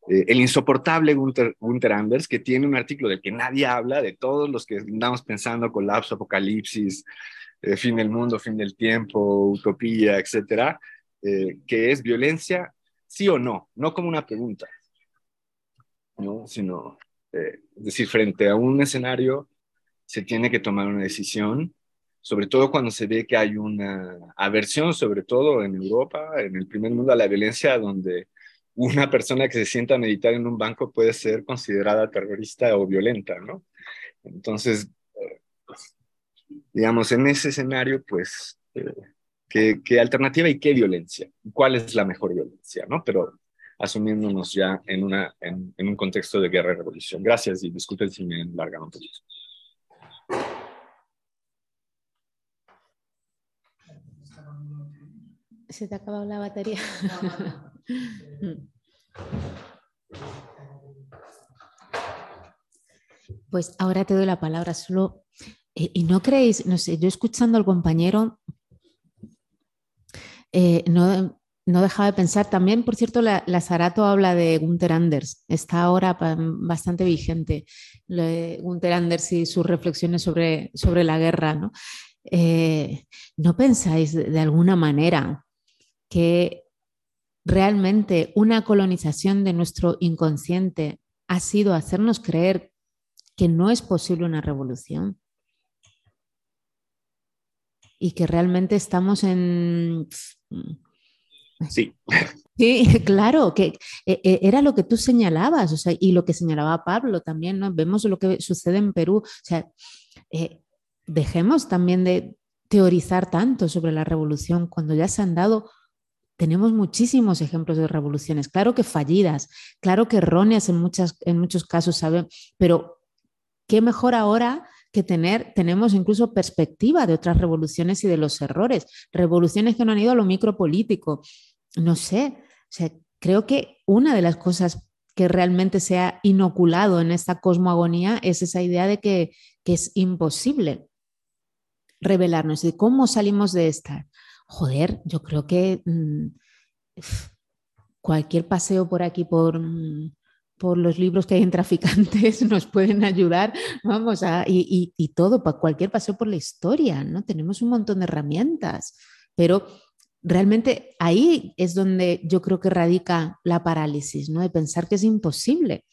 el insoportable Gunther, Gunther, Anders, que tiene un artículo del que nadie habla, de todos los que andamos pensando, colapso, apocalipsis, eh, fin del mundo, fin del tiempo, utopía, etcétera, eh, que es violencia, sí o no, no como una pregunta, ¿no? sino, eh, es decir, frente a un escenario se tiene que tomar una decisión, sobre todo cuando se ve que hay una aversión, sobre todo en Europa, en el primer mundo, a la violencia, donde una persona que se sienta a meditar en un banco puede ser considerada terrorista o violenta, ¿no? Entonces, digamos, en ese escenario, pues, eh, ¿qué, alternativa y qué violencia? ¿Cuál es la mejor violencia? ¿no? Pero asumiéndonos ya en, una, en, un contexto de guerra y revolución. Gracias y disculpen si me enlargan un poquito. Se te ha acabado la batería. pues ahora te doy la palabra. Solo eh, y no creéis, no sé, yo escuchando al compañero, eh, no, no, dejaba de pensar también, por cierto, la, Sarato habla de Gunther Anders, está ahora bastante vigente Gunther Anders y sus reflexiones sobre, sobre la guerra. ¿no? Eh, ¿No pensáis de alguna manera que realmente una colonización de nuestro inconsciente ha sido hacernos creer que no es posible una revolución? y que realmente estamos en... Sí. Sí, claro, que eh, eh, era lo que tú señalabas, o sea, y lo que señalaba Pablo también, ¿no? Vemos lo que sucede en Perú, o sea, eh, dejemos también de teorizar tanto sobre la revolución cuando ya se han dado, tenemos muchísimos ejemplos de revoluciones, claro que fallidas, claro que erróneas en, muchas, en muchos casos, ¿saben? Pero qué mejor ahora que tener, tenemos incluso perspectiva de otras revoluciones y de los errores, revoluciones que no han ido a lo micropolítico. No sé, creo que una de las cosas que realmente se ha inoculado en esta cosmogonía es esa idea de que, es imposible revelarnos. ¿Y cómo salimos de esta? Joder, yo creo que mm, cualquier paseo por aquí, por, mm, por los libros que hay en traficantes nos pueden ayudar, vamos, a, y, y, todo, para cualquier paseo por la historia, ¿no? Tenemos un montón de herramientas, pero realmente ahí es donde yo creo que radica la parálisis, ¿no? De pensar que es imposible.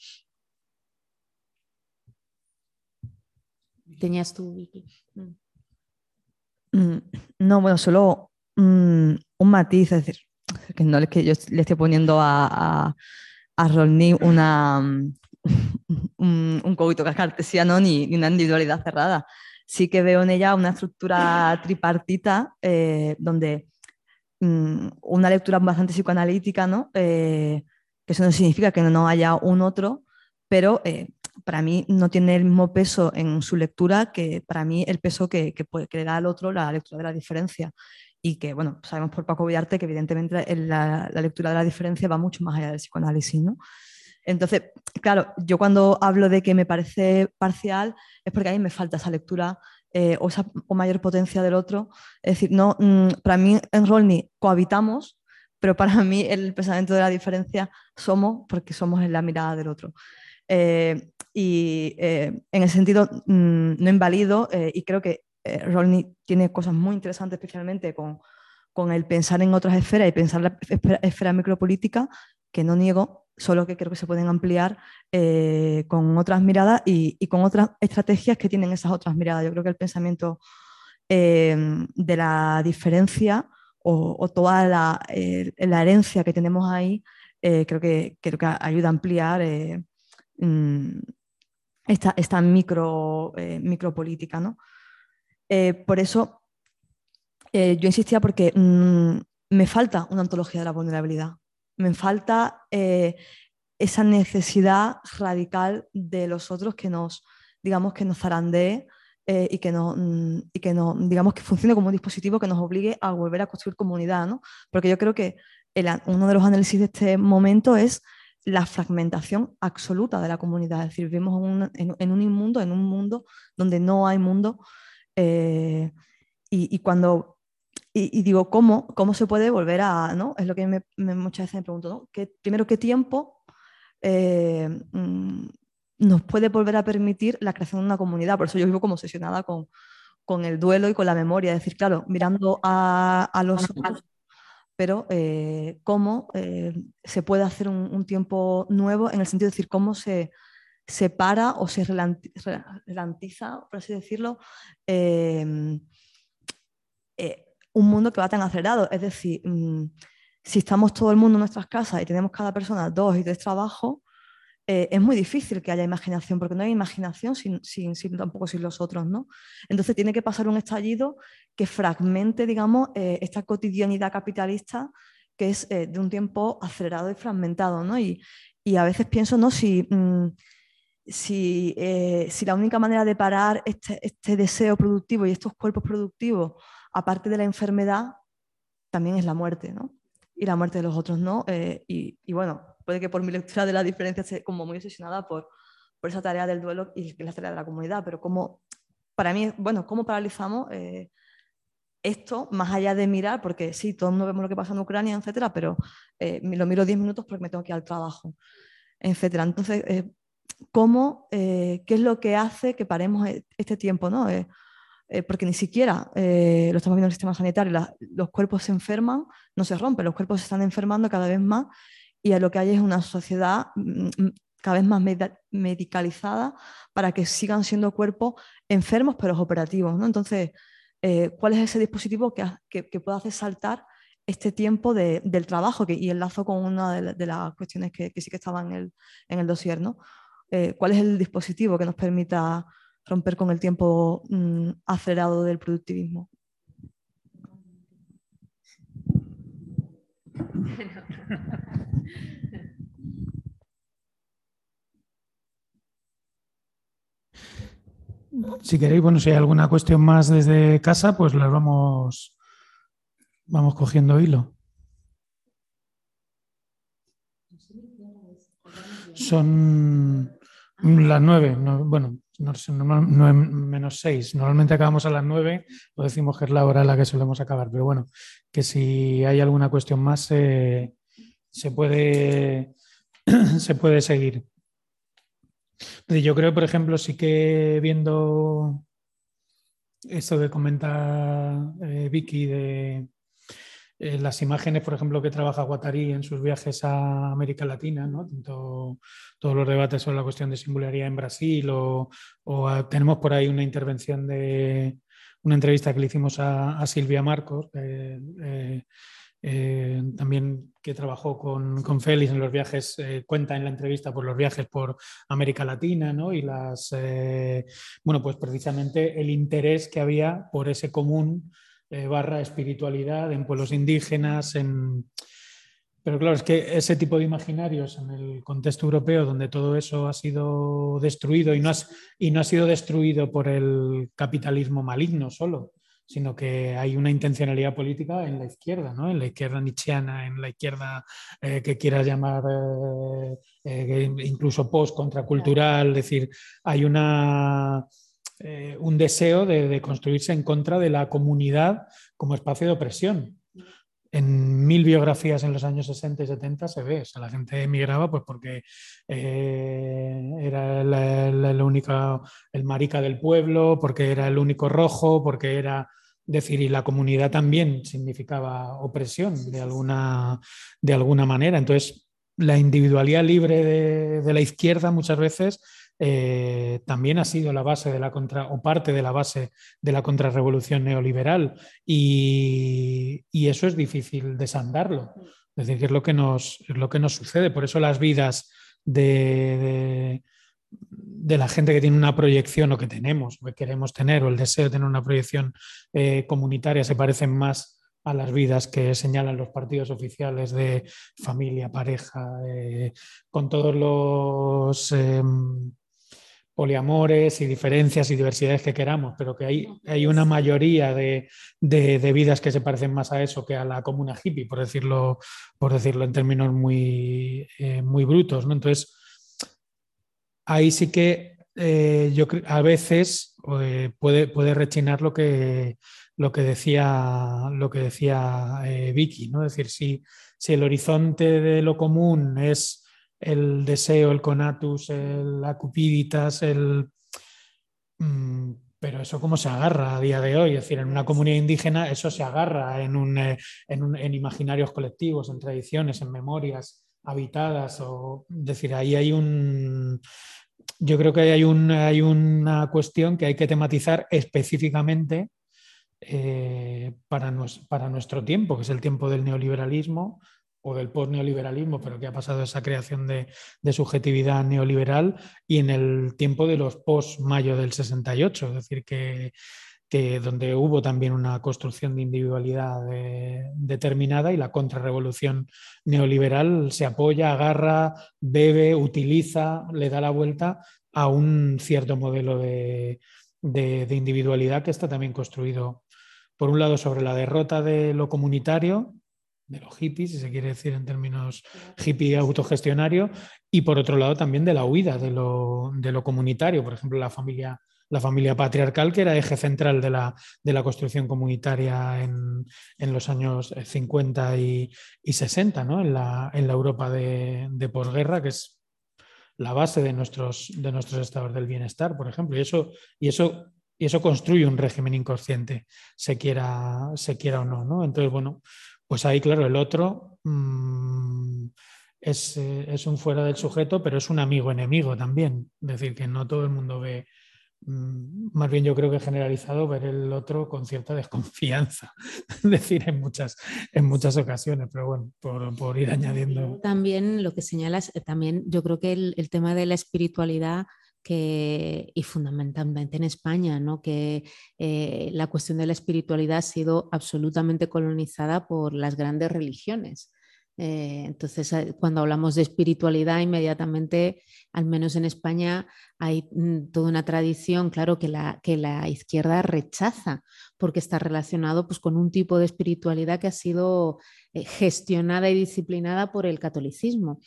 ¿Tenías tú, Vicky? Mm, no, bueno, solo un matiz, es decir, que no es que yo le esté poniendo a a Rolny una, un, un cogito cartesiano ni, ni, una individualidad cerrada. Sí que veo en ella una estructura tripartita eh, donde mm, una lectura bastante psicoanalítica, ¿no? Eh, que eso no significa que no haya un otro, pero eh, para mí no tiene el mismo peso en su lectura que para mí el peso que, que, que le da al otro la lectura de la diferencia y que, bueno, sabemos por Paco Villarte que evidentemente la, lectura de la diferencia va mucho más allá del psicoanálisis, ¿no? Entonces, claro, yo cuando hablo de que me parece parcial es porque a mí me falta esa lectura eh, o, esa, mayor potencia del otro. Es decir, no, mm, para mí en Rolny cohabitamos, pero para mí el pensamiento de la diferencia somos porque somos en la mirada del otro. Eh, y eh, en ese sentido mm, no invalido y creo que eh, tiene cosas muy interesantes, especialmente con, con, el pensar en otras esferas y pensar la esfera, micropolítica, que no niego, solo que creo que se pueden ampliar eh, con otras miradas y, y, con otras estrategias que tienen esas otras miradas. Yo creo que el pensamiento eh, de la diferencia o, toda la, la, herencia que tenemos ahí, creo, que, creo que ayuda a ampliar mm, esta, esta micro, micropolítica. ¿no? Por eso yo insistía porque mm, me falta una antología de la vulnerabilidad, me falta esa necesidad radical de los otros que nos, digamos, que nos zarandee eh, y que no, mm, y que no, digamos, que funcione como un dispositivo que nos obligue a volver a construir comunidad, ¿no? Porque yo creo que uno de los análisis de este momento es la fragmentación absoluta de la comunidad. Es decir, vivimos en, un inmundo, en un mundo donde no hay mundo. Eh, y, cuando y, digo, ¿cómo, ¿cómo se puede volver a, ¿no? Es lo que muchas veces me pregunto, ¿no? ¿Qué, primero, ¿qué tiempo eh, mm, nos puede volver a permitir la creación de una comunidad. Por eso yo vivo como obsesionada con, con el duelo y con la memoria. Es decir, claro, mirando a, a los pero eh, cómo se puede hacer un, tiempo nuevo en el sentido de decir cómo se separa o se relantiza, por así decirlo, un mundo que va tan acelerado. Es decir, mm, si estamos todo el mundo en nuestras casas y tenemos cada persona dos y tres trabajos, eh, es muy difícil que haya imaginación, porque no hay imaginación sin, tampoco sin los otros, ¿no? Entonces tiene que pasar un estallido que fragmente, digamos, eh, esta cotidianidad capitalista que es eh, de un tiempo acelerado y fragmentado, ¿no? Y, a veces pienso, ¿no? Si, mm, si, si, la única manera de parar este, este deseo productivo y estos cuerpos productivos, aparte de la enfermedad, también es la muerte, ¿no? y la muerte de los otros no. Eh, y, bueno, puede que por mi lectura de la diferencia esté como muy obsesionada por, por esa tarea del duelo y la tarea de la comunidad, pero como, para mí, bueno, ¿cómo paralizamos eh, esto más allá de mirar? Porque sí, todos no vemos lo que pasa en Ucrania, etcétera, pero eh, lo miro 10 minutos porque me tengo que ir al trabajo, etcétera. Entonces, ¿cómo, qué es lo que hace que paremos e-, este tiempo, no? Eh, porque ni siquiera eh, lo estamos viendo en el sistema sanitario, los cuerpos se enferman, no se rompen, los cuerpos se están enfermando cada vez más y lo que hay es una sociedad mm, mm, cada vez más medicalizada para que sigan siendo cuerpos enfermos pero operativos. ¿no? Entonces, eh, ¿cuál es ese dispositivo que, que, pueda hacer saltar este tiempo del trabajo? Que, y enlazo con una de, las cuestiones que, sí que estaban en el, en el dossier. ¿no? ¿Cuál es el dispositivo que nos permita romper con el tiempo mm, acelerado del productivismo. Si queréis, bueno, si hay alguna cuestión más desde casa, pues las vamos, vamos cogiendo hilo. Son las nueve, bueno, no sé, menos seis. Normalmente acabamos a las nueve o decimos que es la hora en la que solemos acabar, pero bueno, que si hay alguna cuestión más se puede, se puede seguir. Yo creo, por ejemplo, sí que viendo esto que comenta eh, Vicky de, eh, las imágenes, por ejemplo, que trabaja Guattari en sus viajes a América Latina, ¿no? todos los debates sobre la cuestión de singularidad en Brasil, o, tenemos por ahí una intervención de una entrevista que le hicimos a, Silvia Marcos, eh, eh, también que trabajó con, con, Félix en los viajes, cuenta en la entrevista por los viajes por América Latina, ¿no? Y las, bueno, pues precisamente el interés que había por ese común eh, barra espiritualidad en pueblos indígenas, en... Pero claro, es que ese tipo de imaginarios en el contexto europeo, donde todo eso ha sido destruido y no, y no ha sido destruido por el capitalismo maligno solo, sino que hay una intencionalidad política en la izquierda, ¿no? en la izquierda nietzscheana, en la izquierda eh, que quieras llamar eh, incluso post-contracultural, es decir, hay una eh, un deseo de, construirse en contra de la comunidad como espacio de opresión. En mil biografías en los años 60 y 70 se ve, o la gente emigraba pues porque eh, era el único, el marica del pueblo, porque era el único rojo, porque era decir, y la comunidad también significaba opresión de alguna, de alguna manera. Entonces, la individualidad libre de, de, la izquierda muchas veces eh, también ha sido la base de la contra o parte de la base de la contrarrevolución neoliberal y, eso es difícil desandarlo. Es decir, que es lo que nos, es lo que nos sucede. Por eso las vidas de, de, la gente que tiene una proyección o que tenemos, o que queremos tener, o el deseo de tener una proyección eh, comunitaria se parecen más a las vidas que señalan los partidos oficiales de familia, pareja, eh, con todos los em, poliamores y diferencias y diversidades que queramos, pero que hay, hay una mayoría de, vidas que se parecen más a eso que a la comuna hippie, por decirlo, por decirlo en términos muy, eh, muy brutos. ¿no? Entonces, ahí sí que eh, yo a veces eh, puede, puede rechinar lo que, lo que decía, lo que decía Vicky, ¿no? Es decir, si, si el horizonte de lo común es el deseo, el conatus, el, la cupiditas, el... Mm, pero eso cómo se agarra a día de hoy, es decir, en una comunidad indígena eso se agarra en, un, eh, en, imaginarios colectivos, en tradiciones, en memorias habitadas, o decir, ahí hay un... Yo creo que hay, un, hay una cuestión que hay que tematizar específicamente eh, para, para nuestro tiempo, que es el tiempo del neoliberalismo, o del post-neoliberalismo, pero que ha pasado esa creación de, subjetividad neoliberal y en el tiempo de los post-mayo del 68, es decir, que, donde hubo también una construcción de individualidad determinada y la contrarrevolución neoliberal se apoya, agarra, bebe, utiliza, le da la vuelta a un cierto modelo de, de individualidad que está también construido, por un lado, sobre la derrota de lo comunitario de los hippies, si se quiere decir en términos hippie autogestionario, y por otro lado también de la huida de lo, comunitario, por ejemplo, la familia, la familia patriarcal, que era eje central de la, de la construcción comunitaria en, los años 50 y, 60, ¿no? en, la, en la Europa de, de posguerra, que es la base de nuestros, de nuestros estados del bienestar, por ejemplo, y eso, y eso y eso construye un régimen inconsciente, se quiera, se quiera o no, ¿no? Entonces, bueno, pues ahí, claro, el otro mm, eh, es, un fuera del sujeto, pero es un amigo enemigo también. Es decir, que no todo el mundo ve, mm, más bien yo creo que generalizado, ver el otro con cierta desconfianza, es decir, en muchas, en muchas ocasiones, pero bueno, por, ir añadiendo. También lo que señalas, eh, también yo creo que el tema de la espiritualidad y fundamentalmente en España, ¿no? que eh, la cuestión de la espiritualidad ha sido absolutamente colonizada por las grandes religiones. Eh, entonces, eh, cuando hablamos de espiritualidad, inmediatamente, al menos en España, hay mm, toda una tradición, claro, que la, que la izquierda rechaza, porque está relacionado pues, con un tipo de espiritualidad que ha sido gestionada y disciplinada por el catolicismo.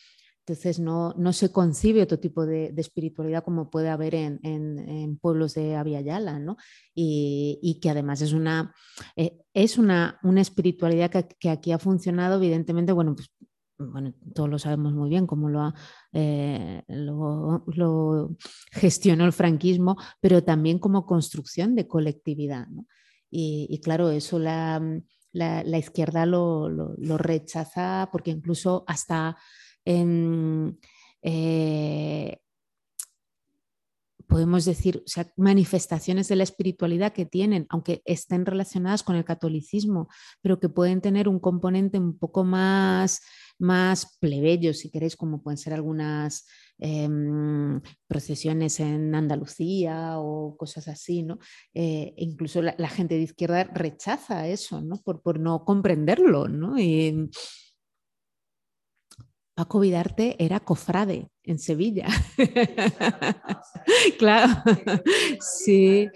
Entonces no, se concibe otro tipo de, espiritualidad como puede haber en, pueblos de Aviala, ¿no? Y, que además es una, eh, es una, una espiritualidad que, aquí ha funcionado, evidentemente, bueno, pues bueno, todos lo sabemos muy bien cómo lo, eh, lo, gestionó el franquismo, pero también como construcción de colectividad. Y, claro, eso la, izquierda lo, rechaza porque incluso hasta eh, podemos decir, manifestaciones de la espiritualidad que tienen, aunque estén relacionadas con el catolicismo, pero que pueden tener un componente un poco más, más plebeyo, si queréis, como pueden ser algunas em, procesiones en Andalucía o cosas así, ¿no? Eh, incluso la, gente de izquierda rechaza eso, ¿no? Por, por no comprenderlo, ¿no? Paco Vidarte era cofrade en Sevilla. claro, sí.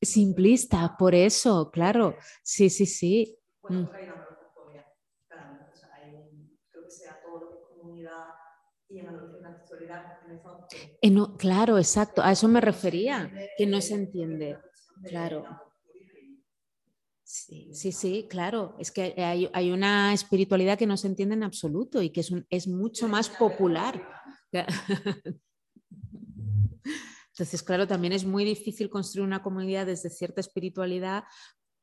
Simplista, por eso, claro. Sí, sí, sí. Mm. claro, exacto, a eso me refería, que no se entiende. Claro. Sí, sí, sí, claro. Es que hay, una espiritualidad que no se entiende en absoluto y que es, es mucho más popular. Entonces, claro, también es muy difícil construir una comunidad desde cierta espiritualidad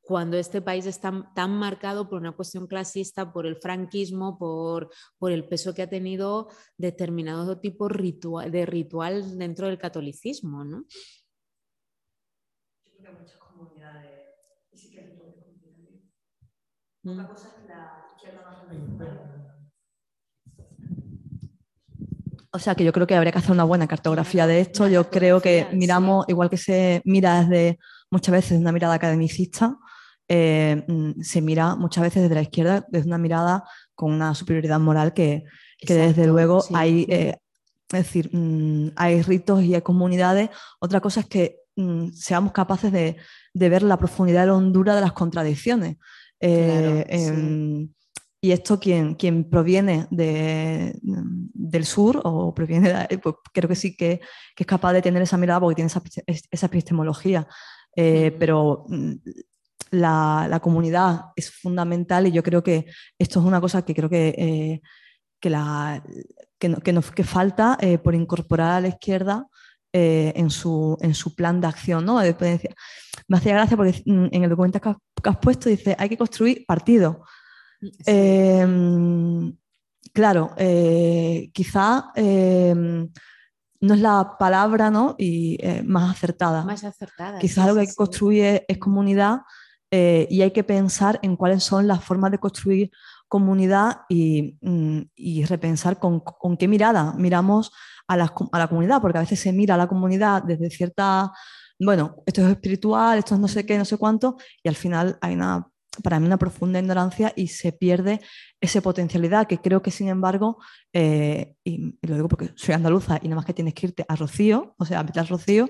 cuando este país está tan marcado por una cuestión clasista, por el franquismo, por, por el peso que ha tenido determinado tipo ritual, de ritual dentro del catolicismo. ¿no? Yo creo que muchas comunidades, y sí que Una cosa es la izquierda o sea que yo creo que habría que hacer una buena cartografía de esto. Yo creo que miramos, igual que se mira desde muchas veces una mirada academicista, eh, mm, se mira muchas veces desde la izquierda, desde una mirada con una superioridad moral que, desde luego hay, eh, es decir, mm, hay ritos y hay comunidades. Otra cosa es que mm, seamos capaces de, ver la profundidad y la hondura de las contradicciones. Eh, em, y esto quien, quien proviene de, del sur o proviene de, pues creo que sí que, que, es capaz de tener esa mirada porque tiene esa, esa epistemología. Pero la, comunidad es fundamental y yo creo que esto es una cosa que creo que, eh, que, la, que, nos, que falta eh, por incorporar a la izquierda eh, en, su, en su plan de acción. ¿no? Me hacía gracia porque mm, en el documento que has, puesto dice hay que construir partido. Em, claro, quizá em, no es la palabra ¿no? y, más acertada. Más acertada. Quizás lo que hay que construir es comunidad eh, y hay que pensar en cuáles son las formas de construir comunidad y, mm, repensar con, qué mirada miramos a la, comunidad, porque a veces se mira a la comunidad desde cierta, bueno, esto es espiritual, esto es no sé qué, no sé cuánto, y al final hay una, para mí una profunda ignorancia y se pierde esa potencialidad que creo que sin embargo, eh, y, lo digo porque soy andaluza y nada más que tienes que irte a Rocío, o sea, a Rocío,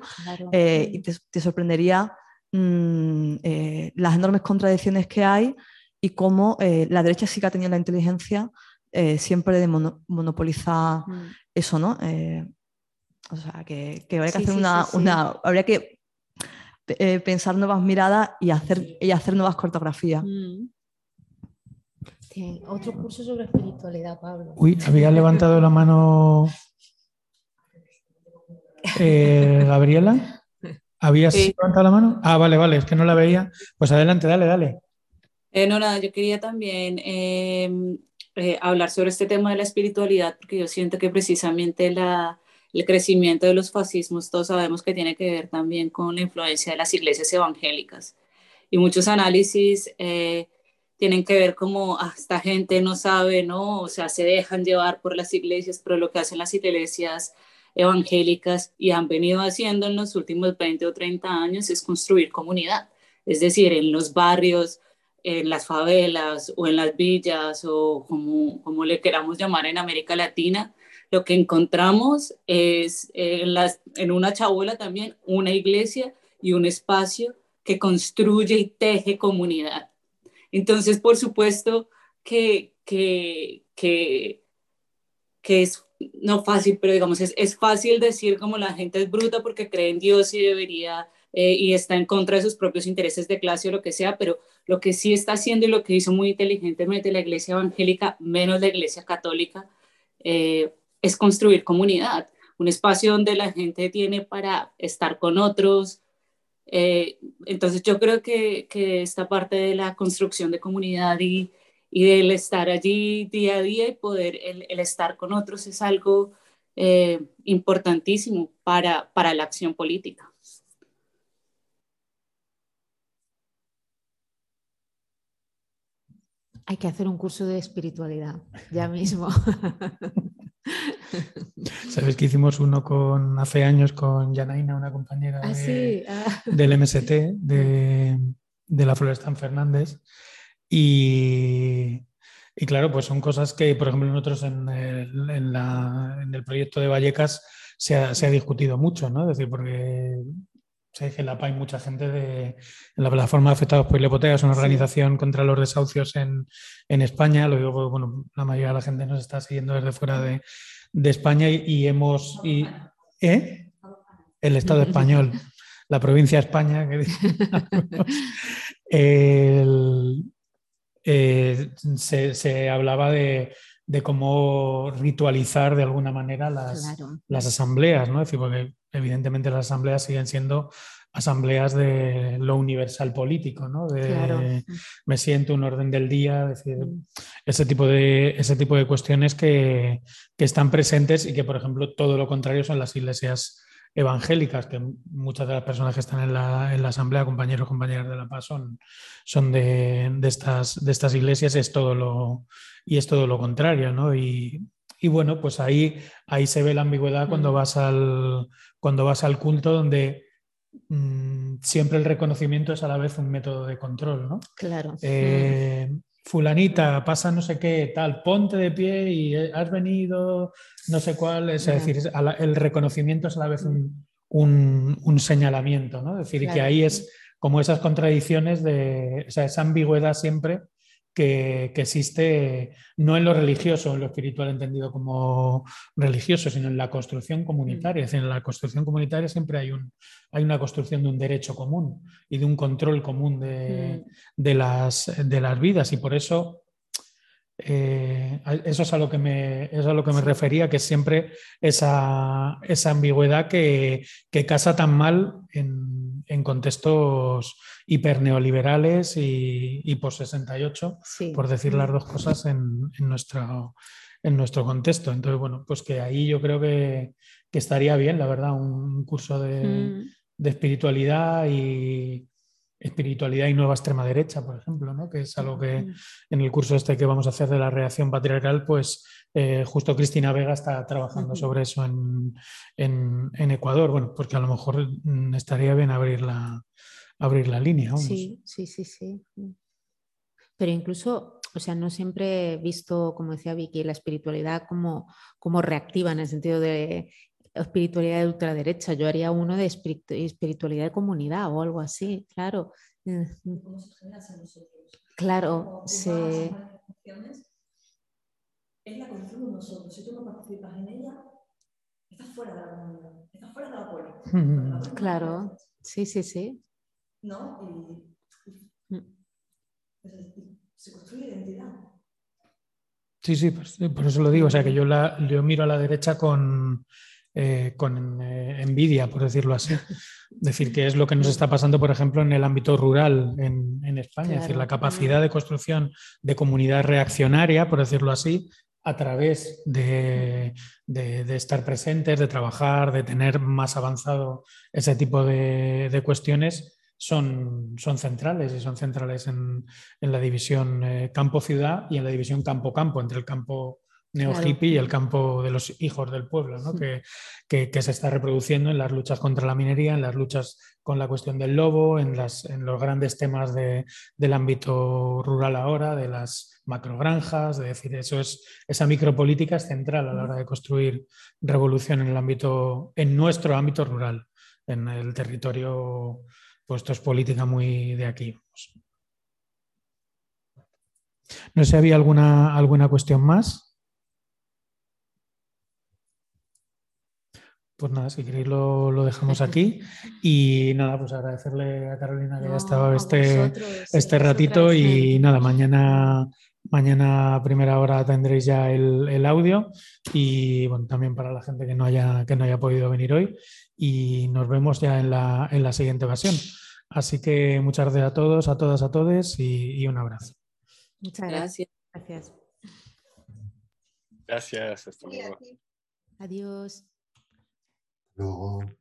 eh, y te sorprendería Mm, eh, las enormes contradicciones que hay y cómo eh, la derecha sí que ha tenido la inteligencia eh, siempre de monopolizar mm. eso, ¿no? o sea, que, habría que hacer una, habría que pensar nuevas miradas y hacer, y hacer nuevas cartografías. Mm. Otro curso sobre espiritualidad, Pablo. Uy, había levantado la mano Gabriela. ¿Habías levantado la mano? Ah, vale, vale, es que no la veía. Pues adelante, dale, dale. Eh, no, nada, yo quería también eh, hablar sobre este tema de la espiritualidad, porque yo siento que precisamente la, el crecimiento de los fascismos, todos sabemos que tiene que ver también con la influencia de las iglesias evangélicas. Y muchos análisis eh, tienen que ver como ah, esta gente no sabe, ¿no? O sea, se dejan llevar por las iglesias, pero lo que hacen las iglesias evangélicas y han venido haciendo en los últimos 20 o 30 años es construir comunidad, es decir, en los barrios, en las favelas o en las villas o como, como le queramos llamar en América Latina, lo que encontramos es en, las, en una chabola también una iglesia y un espacio que construye y teje comunidad. Entonces, por supuesto que, que, que, que es no fácil, pero digamos, es, es, fácil decir como la gente es bruta porque cree en Dios y debería, eh, y está en contra de sus propios intereses de clase o lo que sea, pero lo que sí está haciendo y lo que hizo muy inteligentemente la iglesia evangélica, menos la iglesia católica, eh, es construir comunidad, un espacio donde la gente tiene para estar con otros. Eh, entonces yo creo que, que esta parte de la construcción de comunidad y y del estar allí día a día y poder el, estar con otros es algo importantísimo para, para la acción política. Hay que hacer un curso de espiritualidad, ya mismo. Sabes que hicimos uno con hace años con Janaina, una compañera ah, ah. del MST, de, de la Florestan Fernández, y, claro, pues son cosas que, por ejemplo, nosotros en el, en el proyecto de Vallecas se ha, se ha, discutido mucho, ¿no? Es decir, porque sé que en la PA hay mucha gente de en la plataforma afectados por hipoteca, es una organización contra los desahucios en, en, España. Lo digo bueno, la mayoría de la gente nos está siguiendo desde fuera de, de España y, hemos... Y, ¿eh? El Estado español, la provincia de España. Que, el, eh, se, hablaba de, cómo ritualizar de alguna manera las, las asambleas, ¿no? Es decir, porque evidentemente las asambleas siguen siendo asambleas de lo universal político, ¿no? De me siento un orden del día, decir, mm. ese tipo de, ese tipo de cuestiones que, están presentes y que, por ejemplo, todo lo contrario son las iglesias evangélicas, que muchas de las personas que están en la, asamblea, compañeros, compañeras de la paz, son, son de, estas, de estas iglesias, es todo lo, y es todo lo contrario, ¿no? Y, bueno, pues ahí, ahí se ve la ambigüedad cuando mm. vas al, cuando vas al culto donde Mm, siempre el reconocimiento es a la vez un método de control, ¿no? Claro. Eh, fulanita, pasa no sé qué, tal, ponte de pie y eh, has venido, no sé cuál, es, decir, el reconocimiento es a la vez un, señalamiento, ¿no? Es decir, que ahí es como esas contradicciones de, o sea, esa ambigüedad siempre que, existe no en lo religioso, en lo espiritual entendido como religioso, sino en la construcción comunitaria. Es decir, en la construcción comunitaria siempre hay, un, hay una construcción de un derecho común y de un control común de, mm. las, de las vidas. Y por eso eh, eso es a lo que me, es a lo que me refería, que siempre esa, esa ambigüedad que, que, casa tan mal en, en contextos hiperneoliberales y, y post-68, por decir las dos cosas en, en, nuestro, en nuestro contexto. Entonces, bueno, pues que ahí yo creo que, que estaría bien, la verdad, un curso de, mm. de espiritualidad y, espiritualidad y nueva extrema derecha, por ejemplo, ¿no? que es algo que en el curso este que vamos a hacer de la reacción patriarcal, pues eh, justo Cristina Vega está trabajando sobre eso en, en, Ecuador, bueno, porque a lo mejor mm, estaría bien abrir la, abrir la línea. Sí, sí, sí, sí. Pero incluso, o sea, no siempre he visto, como decía Vicky, la espiritualidad como, como reactiva en el sentido de espiritualidad de ultraderecha, yo haría uno de espiritualidad de comunidad o algo así, claro. Claro, se... Es la condición de nosotros. Si tú no participas en ella, estás fuera de la comunidad, estás fuera de la poli. Claro, sí, sí, sí. ¿No? Y, se construye identidad. Sí, sí, por, eso lo digo. O sea, que yo, la, yo miro a la derecha con, eh, con eh, envidia, por decirlo así. decir, que es lo que nos está pasando, por ejemplo, en el ámbito rural en, España. es decir, la capacidad de construcción de comunidad reaccionaria, por decirlo así, a través de, estar presentes, de trabajar, de tener más avanzado ese tipo de, cuestiones, son, son, centrales y son centrales en, la división eh, campo-ciudad y en la división campo-campo, entre el campo neo-hippie y el campo de los hijos del pueblo, ¿no? que, que, se está reproduciendo en las luchas contra la minería, en las luchas con la cuestión del lobo, en, las, en los grandes temas de, del ámbito rural ahora, de las macrogranjas, de decir, eso es, esa micropolítica es central a la hora de construir revolución en el ámbito, en nuestro ámbito rural, en el territorio, pues esto es política muy de aquí. No sé, ¿había alguna, alguna cuestión más? Pues nada, si queréis lo, dejamos aquí. Y nada, pues agradecerle a Carolina que haya estado este, este ratito y nada, mañana, mañana a primera hora tendréis ya el, audio y bueno, también para la gente que no haya, que no haya podido venir hoy y nos vemos ya en la, en la siguiente ocasión. Así que muchas gracias a todos, a todas, a todos y, un abrazo. Muchas gracias. Gracias. Gracias, hasta luego. Adiós. Luego.